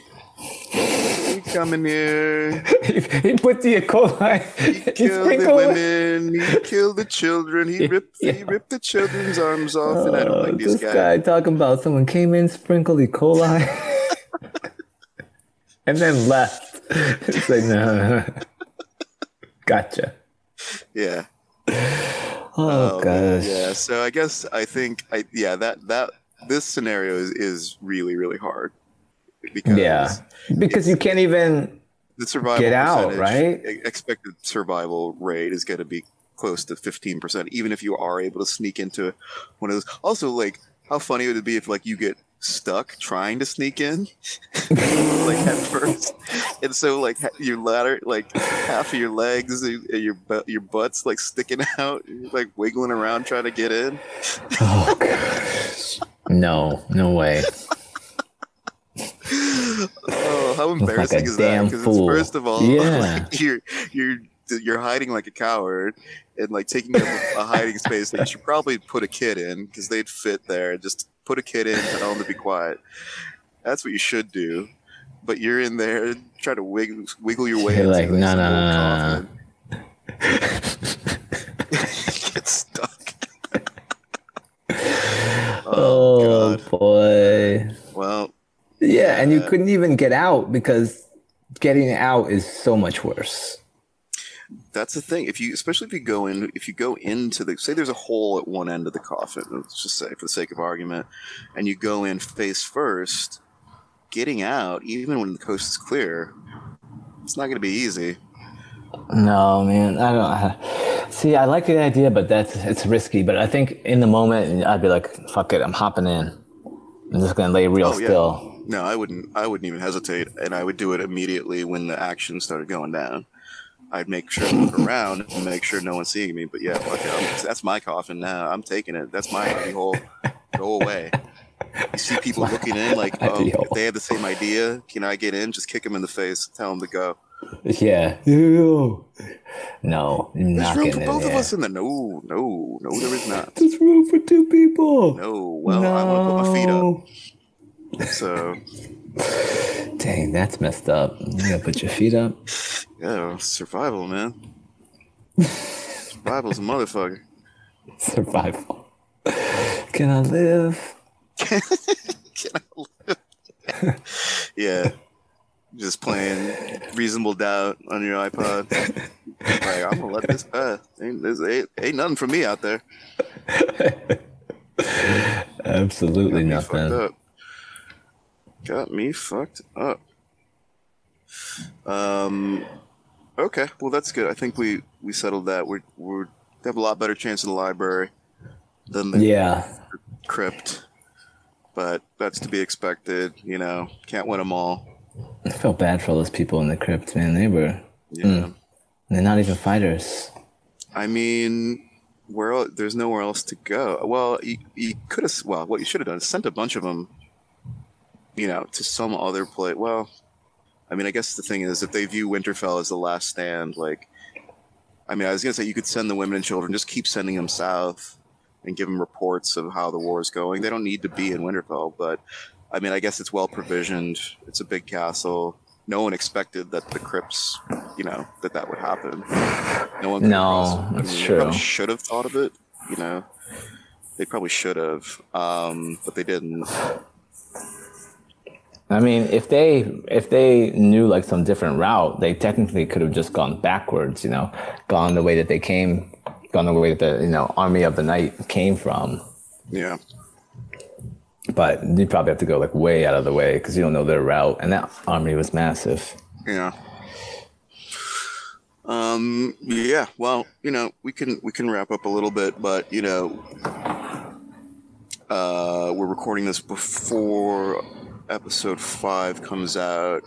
he coming here he, he put the E. coli. he He killed the women he killed the children he ripped he ripped the children's arms off and i don't Oh, like this this guy guy talking about someone came in, sprinkled E. coli, and then left. It's like no, gotcha. yeah Oh, Um, gosh. yeah so i guess i think i yeah that that this scenario is, is really really hard because Yeah, because you can't even. the survival Get out, right? Expected survival rate is going to be close to fifteen percent, even if you are able to sneak into one of those. Also, like, how funny would it be if like you get stuck trying to sneak in, like at first, and so like your ladder, like half of your legs, and your butt, your butt's like sticking out, like wiggling around trying to get in. Oh. No, no way. Oh, how like embarrassing a is that? Because first of all, Yeah. like, you're you're you're hiding like a coward and like taking up a hiding space that you should probably put a kid in because they'd fit there. Just put a kid in, tell them to be quiet. That's what you should do. But you're in there trying to wiggle, wiggle your way. You're into like, no, no, no, no, coffin. Get stuck. Oh, oh, God. boy. Well, Yeah, and you couldn't even get out because getting out is so much worse. That's the thing. If you, especially if you go in, if you go into the, say, there's a hole at one end of the coffin. Let's just say, for the sake of argument, and you go in face first, getting out, even when the coast is clear, it's not going to be easy. No, man, I don't. See, I like the idea, but that's it's risky. But I think in the moment, I'd be like, "Fuck it, I'm hopping in. I'm just gonna lay real Oh, yeah. still." No, I wouldn't. I wouldn't even hesitate, and I would do it immediately when the action started going down. I'd make sure to look around and make sure no one's seeing me. But yeah, fuck it, that's my coffin now. I'm taking it. That's my hidey hole. Go away. You see people looking in like, oh, if they have the same idea, can I get in? Just kick them in the face. Tell them to go. Yeah. Ew. No, There's not room getting for in both of there. us in there. No, no, no, there is not. There's room for two people. No. Well, I want to put my feet up. So Dang, that's messed up. You gotta put your feet up. yeah, survival, man. Survival's a motherfucker. Survival. Can I live? Can I live? yeah. Just playing reasonable doubt on your iPod. Like, I'm gonna let this pass. Ain't, there's, ain't, ain't nothing for me out there. Absolutely nothing. Got me fucked up. Um. Okay, well that's good. I think we we settled that. We're we're have a lot better chance in the library than the Yeah. crypt, but that's to be expected. You know, can't win them all. I felt bad for all those people in the crypt, man. They were Yeah. they're not even fighters. I mean, where there's nowhere else to go. Well, you, you could have. Well, what you should have done is sent a bunch of them. You know, to some other place. Well, I mean, I guess the thing is, if they view Winterfell as the last stand, like, I mean, I was gonna say you could send the women and children, just keep sending them south, and give them reports of how the war is going. They don't need to be in Winterfell, but I mean, I guess it's well provisioned. It's a big castle. No one expected that the crypts, you know, that that would happen. No one. No, have crossed- that's true. probably should have thought of it. You know, they probably should have, um, but they didn't. I mean, if they if they knew like some different route, they technically could have just gone backwards, you know, gone the way that they came, gone the way that the you know army of the night came from. Yeah. But you probably have to go like way out of the way because you don't know their route, and that army was massive. Yeah. Um. Yeah. Well, you know, we can we can wrap up a little bit, but you know, uh, we're recording this before episode five comes out.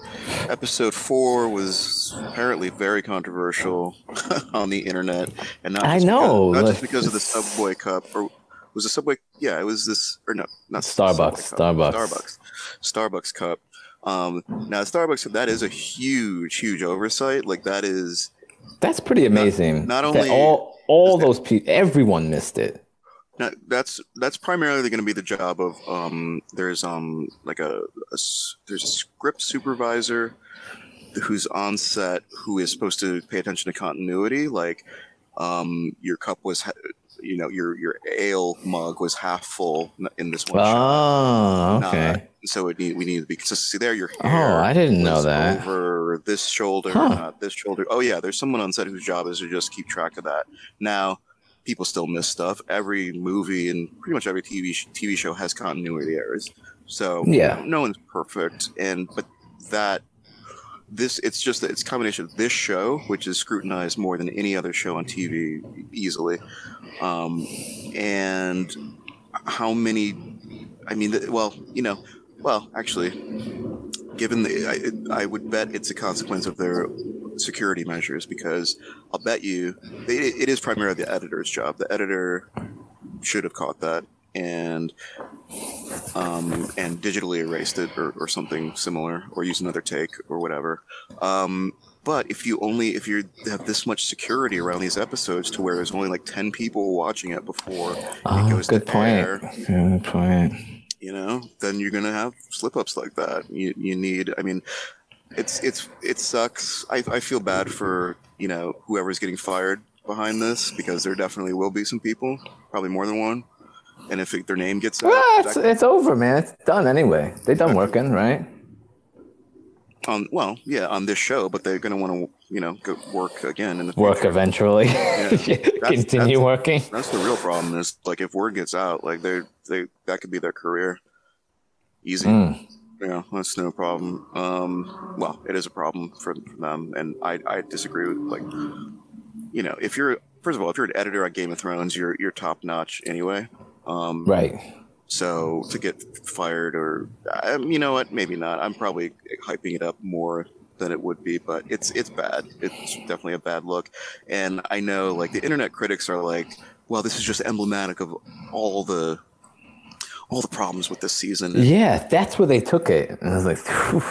Episode four was apparently very controversial on the internet, and not I know, because, not just because of the Subway Cup or. Was the Subway? Yeah, it was this, or no, not Starbucks, Starbucks. Starbucks, Starbucks Cup. Um, now Starbucks, that is a huge, huge oversight. Like that is That's pretty amazing. not that only all all those people, everyone missed it. Not, that's that's primarily going to be the job of um. There's um like a, a there's a script supervisor who's on set who is supposed to pay attention to continuity. Like, um, your cup was, ha- you know, your your ale mug was half full in this one shot. Oh, okay. not. So it need, we need to be consistency there. Your Oh, hair I didn't know that. Over this shoulder, Huh. not this shoulder. Oh yeah, there's someone on set whose job is to just keep track of that. Now, people still miss stuff. Every movie and pretty much every TV sh- TV show has continuity errors. So Yeah. no one's perfect, and but that this it's just that it's a combination of this show, which is scrutinized more than any other show on TV easily, um, and how many. I mean, well, you know, well, actually, given the, I, I would bet it's a consequence of their security measures because I'll bet you they, it is primarily the editor's job. The editor should have caught that and um, and digitally erased it or, or something similar or use another take or whatever. Um, but if you only if you have this much security around these episodes to where there's only like 10 people watching it before it Oh, goes good to point. air, Good point. you know, then you're gonna have slip ups like that. You you need. I mean, it's it's it sucks. I I feel bad for you know whoever's getting fired behind this because there definitely will be some people, probably more than one. And if it, their name gets out, Well, it's, it's over, man. It's done anyway. They done working, right? on well, yeah, on this show, but they're gonna want to you know go work again in the Work eventually. That's- Continue that's- working. That's the real problem. Is like if word gets out, like they they that could be their career. Easy. Mm. Yeah, that's no problem. Um, well, it is a problem for, for them, and I, I disagree with like, you know, if you're first of all, if you're an editor on Game of Thrones, you're you're top notch anyway. Um, Right. So to get fired, or um, you know what, maybe not. I'm probably hyping it up more than it would be, but it's it's bad. It's definitely a bad look. And I know, like the internet critics are like, "Well, this is just emblematic of all the all the problems with this season." Yeah, that's where they took it, and I was like, Phew.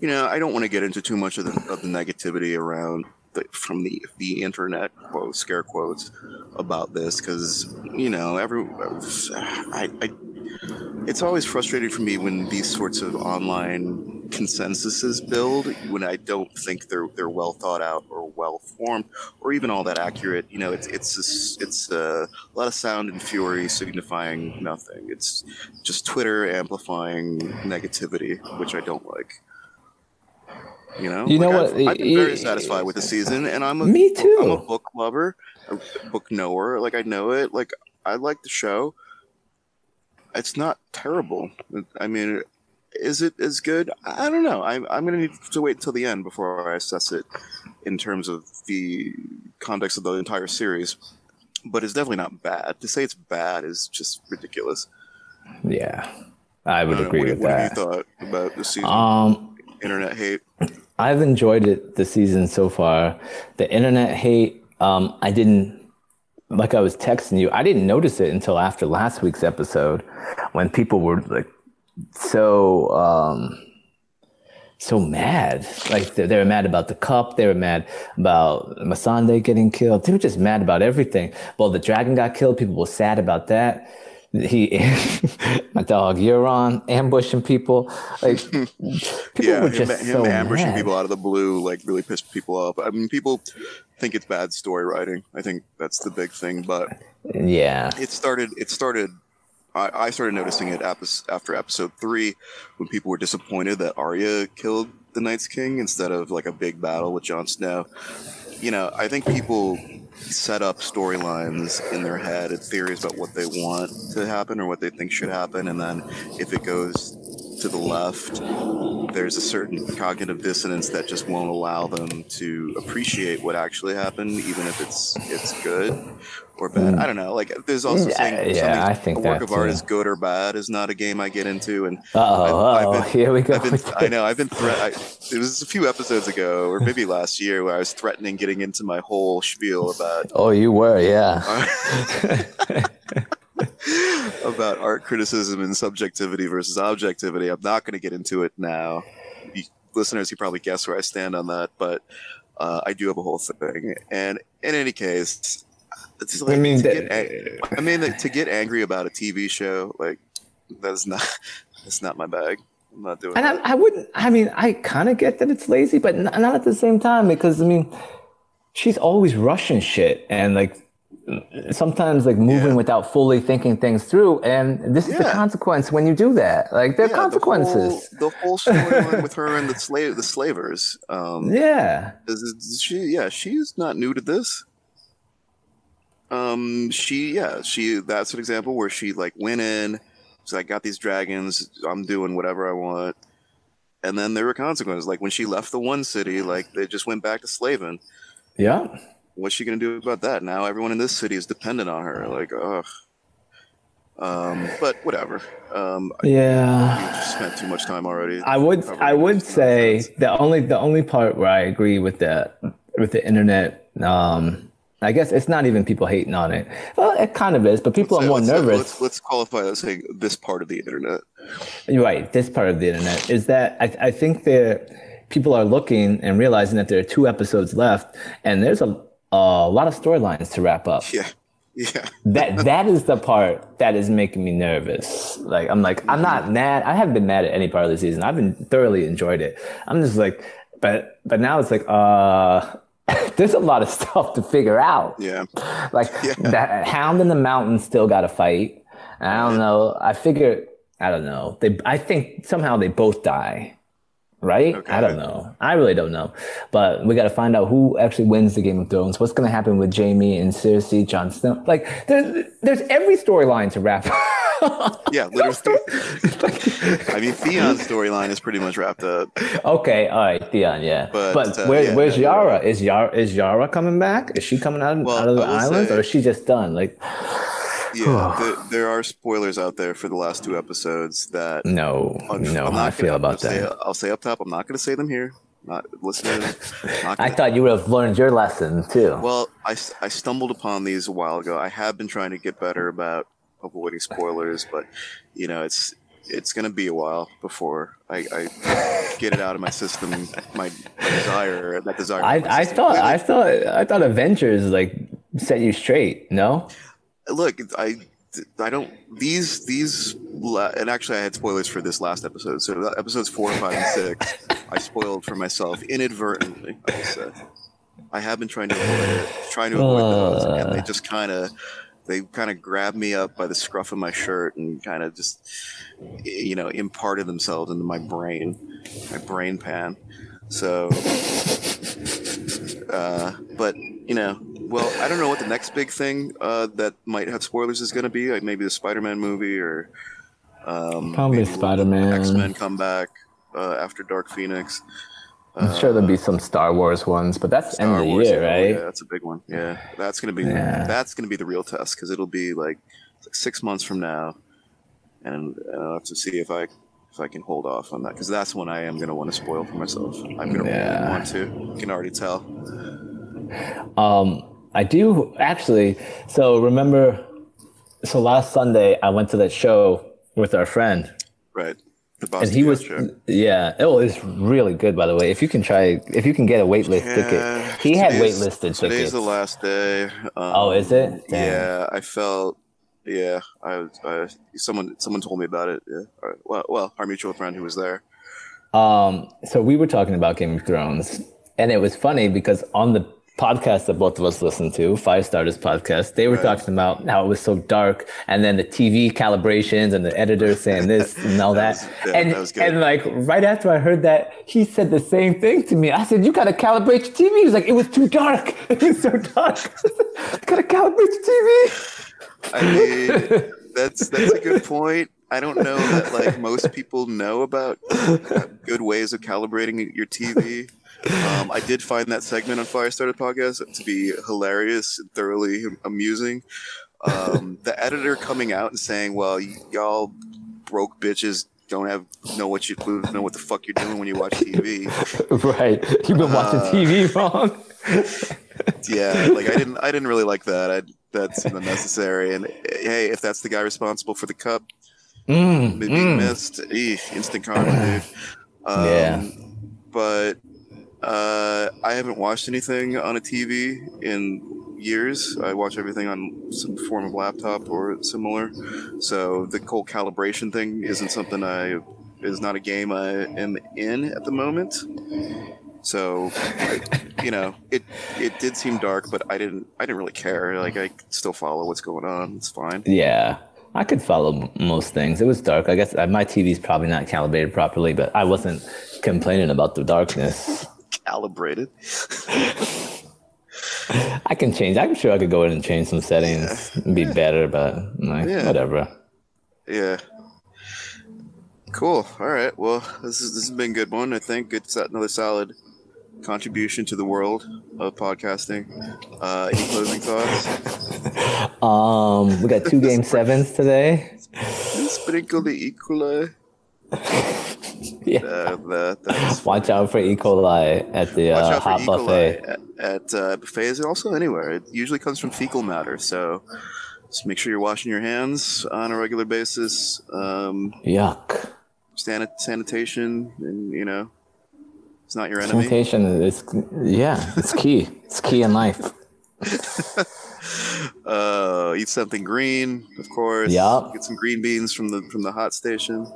you know, I don't want to get into too much of the, of the negativity around the, from the the internet quote scare quotes about this because you know every I, I it's always frustrating for me when these sorts of online consensuses build when I don't think they're they're well thought out or well formed or even all that accurate. You know, it's it's just, it's a lot of sound and fury signifying nothing. It's just Twitter amplifying negativity, which I don't like. You know, You know Like, what? I've, I've been very satisfied with the season, and I'm a Me too. I'm a book lover, a book knower. Like I know it. Like I like the show. It's not terrible. I mean, is it as good? I I don't know. I'm I'm gonna need to wait until the end before I assess it in terms of the context of the entire series. But it's definitely not bad. To say it's bad is just ridiculous. yeah, I I would don't know, agree what, with what that. have you thought about the season? Um, Internet hate. I've enjoyed it this season so far. The internet hate, um, I didn't like I was texting you, I didn't notice it until after last week's episode when people were like so um so mad. Like they, they were mad about the cup, they were mad about Missandei getting killed. They were just mad about everything. Well, the dragon got killed, people were sad about that. He my dog Euron ambushing people. Like people yeah, were him, just him so ambushing mad. people out of the blue like really pissed people off. I mean, people think it's bad story writing. I think that's the big thing. But Yeah. it started. It started. I, I started noticing it after episode three, when people were disappointed that Arya killed the Night's King instead of like a big battle with Jon Snow. You know, I think people set up storylines in their head and theories about what they want to happen or what they think should happen, and then if it goes to the left, there's a certain cognitive dissonance that just won't allow them to appreciate what actually happened, even if it's it's good or bad. Hmm. I don't know. Like there's also Yeah, saying yeah, I think a work of art too. is good or bad is not a game I get into, and oh, I've-. I've been- Here we go. Been, I know I've been threat. I, it was a few episodes ago, or maybe last year, where I was threatening getting into my whole spiel about Oh, you were, yeah. about art criticism and subjectivity versus objectivity. I'm not going to get into it now. You, listeners, you probably guess where I stand on that, but uh, I do have a whole thing. And in any case, it's like I mean, to that- get ang- I mean, like, to get angry about a TV show, like that's not that's not my bag. I'm not doing And. I, I wouldn't, I mean, I kind of get that it's lazy, but n- not at the same time because, I mean, she's always rushing shit and like sometimes like moving Yeah. without fully thinking things through. And this is the consequence when you do that. Like, there are Yeah, consequences. The whole, whole storyline with her and the slave, the slavers. Um, yeah. she? Yeah, she's not new to this. Um, she, yeah, she. That's an example where she like went in. She's like, got these dragons. I'm doing whatever I want. And then there were consequences. Like when she left the one city, like they just went back to slaving. Yeah. What's she gonna do about that? Now everyone in this city is dependent on her. Like, ugh. Um, but whatever. Um, Yeah. just spent too much time already. I would I would say nonsense. the only the only part where I agree with the with the internet um I guess it's not even people hating on it. Well, it kind of is, but people Let's are more let's say- nervous. Let's, let's qualify that saying this part of the internet. Right. This part of the internet is that I, I think that people are looking and realizing that there are two episodes left, and there's a a lot of storylines to wrap up. Yeah, yeah, That that is the part that is making me nervous. Like I'm like I'm not mad. I haven't been mad at any part of the season. I've been thoroughly enjoyed it. I'm just like, but but now it's like uh. There's a lot of stuff to figure out. yeah. Like Yeah. that hound in the mountain still got a fight. I don't know. I figure I don't know. They I think somehow they both die. Right? Okay. I don't know. I really don't know. But we got to find out who actually wins the Game of Thrones. What's going to happen with Jaime and Cersei, Jon Snow? Like there's there's every storyline to wrap. up. Yeah, literally. I mean, Theon's storyline is pretty much wrapped up. okay, all right, Theon, yeah. But, But, uh, where, yeah, where's you're Yara? Is Yara is Yara coming back? Is she coming out, Well, out of the I will islands, say- or is she just done? Like, Yeah, there, there are spoilers out there for the last two episodes that No, I'm no, not how I feel about say, that. I'll say up top. I'm not going to say them here. Not listeners. Not I thought you would have learned your lesson too. Well, I, I stumbled upon these a while ago. I have been trying to get better about avoiding spoilers, but you know, it's it's going to be a while before I, I get it out of my system. My, my desire, that desire. I, I thought I thought I thought Avengers like set you straight. No, look, I I don't these these and actually I had spoilers for this last episode. So episodes four, five, and six, I spoiled for myself inadvertently. I. I have been trying to avoid it, trying to avoid those, and they just kind of they kind of grabbed me up by the scruff of my shirt and kind of just you know imparted themselves into my brain, my brain pan. So, uh, but you know, well, I don't know what the next big thing uh, that might have spoilers is going to be. Like maybe the Spider-Man movie or um, Probably maybe Spider-Man. X-Men come back uh, after Dark Phoenix. I'm sure there'll be some Star Wars ones, but that's end of the Wars, year, right? Yeah, that's a big one. Yeah, that's gonna be Yeah. that's gonna be the real test because it'll be like six months from now, and I'll have to see if I if I can hold off on that because that's when I am gonna want to spoil for myself. I'm gonna Yeah. really want to. You can already tell. Um, I do actually. So remember, so last Sunday I went to that show with our friend, Right. The and he was show. yeah. Oh, it's really good by the way. If you can try, if you can get a waitlist Yeah, ticket, he had today's- waitlisted Today's tickets. the last day. Um, Oh, is it? Damn. Yeah, I felt. Yeah, I, was- I someone someone told me about it. Yeah. Right. Well, well, our mutual friend who was there. Um, so we were talking about Game of Thrones, and it was funny because on the podcast that both of us listened to, Five Starters podcast, they were Right. talking about how it was so dark, and then the TV calibrations and the editor saying this and all That that. was- yeah, and that and like right after I heard that, he said the same thing to me. I said, "You gotta calibrate your TV." He was like, "It was too dark. It was so dark. gotta calibrate your TV." I mean, that's that's a good point. I don't know that like most people know about uh, good ways of calibrating your TV. Um, I did find that segment on Firestarter podcast to be hilarious and thoroughly amusing. Um, the editor coming out and saying, "Well, y- y'all broke bitches don't have know what you know what the fuck you're doing when you watch TV." right. You've been watching Uh, TV wrong. yeah like i didn't i didn't really like that I, that's unnecessary and hey if that's the guy responsible for the cup Mm, being mm. missed eesh, instant karma dude um, Yeah. but uh, i haven't watched anything on a tv in years. I watch everything on some form of laptop or similar. So the whole calibration thing isn't something i is not a game i am in at the moment. So I, you know it it did seem dark but i didn't i didn't really care. Like i still follow what's going on. It's fine. Yeah, I could follow most things. It was dark. I guess uh, my TV's probably not calibrated properly, but I wasn't complaining about the darkness. Calibrated I can change. I'm sure I could go in and change some settings and be better, but like Yeah. whatever. Yeah. Cool. All right. Well, this is this has been a good one. I think it's another solid contribution to the world of podcasting. Uh, any closing thoughts? Um, we got two game sevens today. Sprinkle the E. Yeah. Uh, that, that's Watch out for E. coli at the uh, hot E. buffet. at, at uh, buffets and also anywhere. It usually comes from fecal matter, so just make sure you're washing your hands on a regular basis. Um, Yuck. sanit- sanitation, and you know, it's not your enemy. Sanitation is yeah, it's key. It's key in life. Uh, eat something green, of course. Yup. Get some green beans from the from the hot station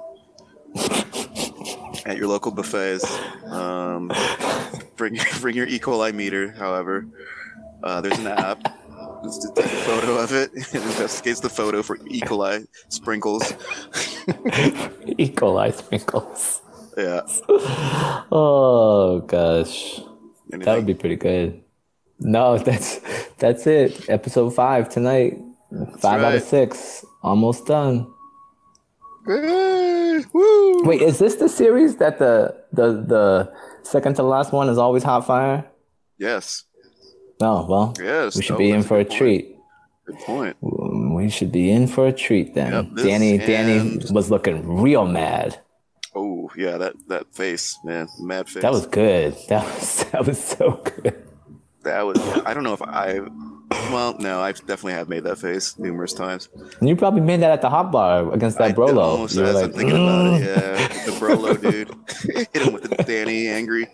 at your local buffets. Um, bring bring your E. coli meter. However, uh, there's an app. Just to take a photo of it. It investigates the photo for E. coli sprinkles. E. coli sprinkles. Yeah. Oh gosh. That would be pretty good. No, that's that's it. Episode five tonight. Five out of six. Almost done. Wait, is this the series that the the the second to last one is always hot fire? Yes. No, well, Yes. we should Oh, be in for a point. treat. Good point. We we should be in for a treat then. Yep, Dany, Dany was looking real mad. Oh yeah, that that face, man, mad face. That was good. That was that was so good. that was. I don't know if I. Well, no, I definitely have made that face numerous times. And you probably made that at the hot bar against that I Brolo. almost You as like, I'm thinking about "Mm." it. Yeah, the Brolo dude. Hit him with the Dany, angry,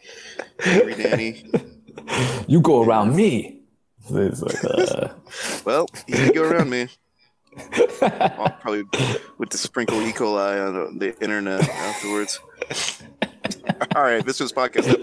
angry Dany. You go around me. Like, uh, Well, he did go around me. I'll probably with the sprinkle E. coli on the internet afterwards. All right, this was podcast episode.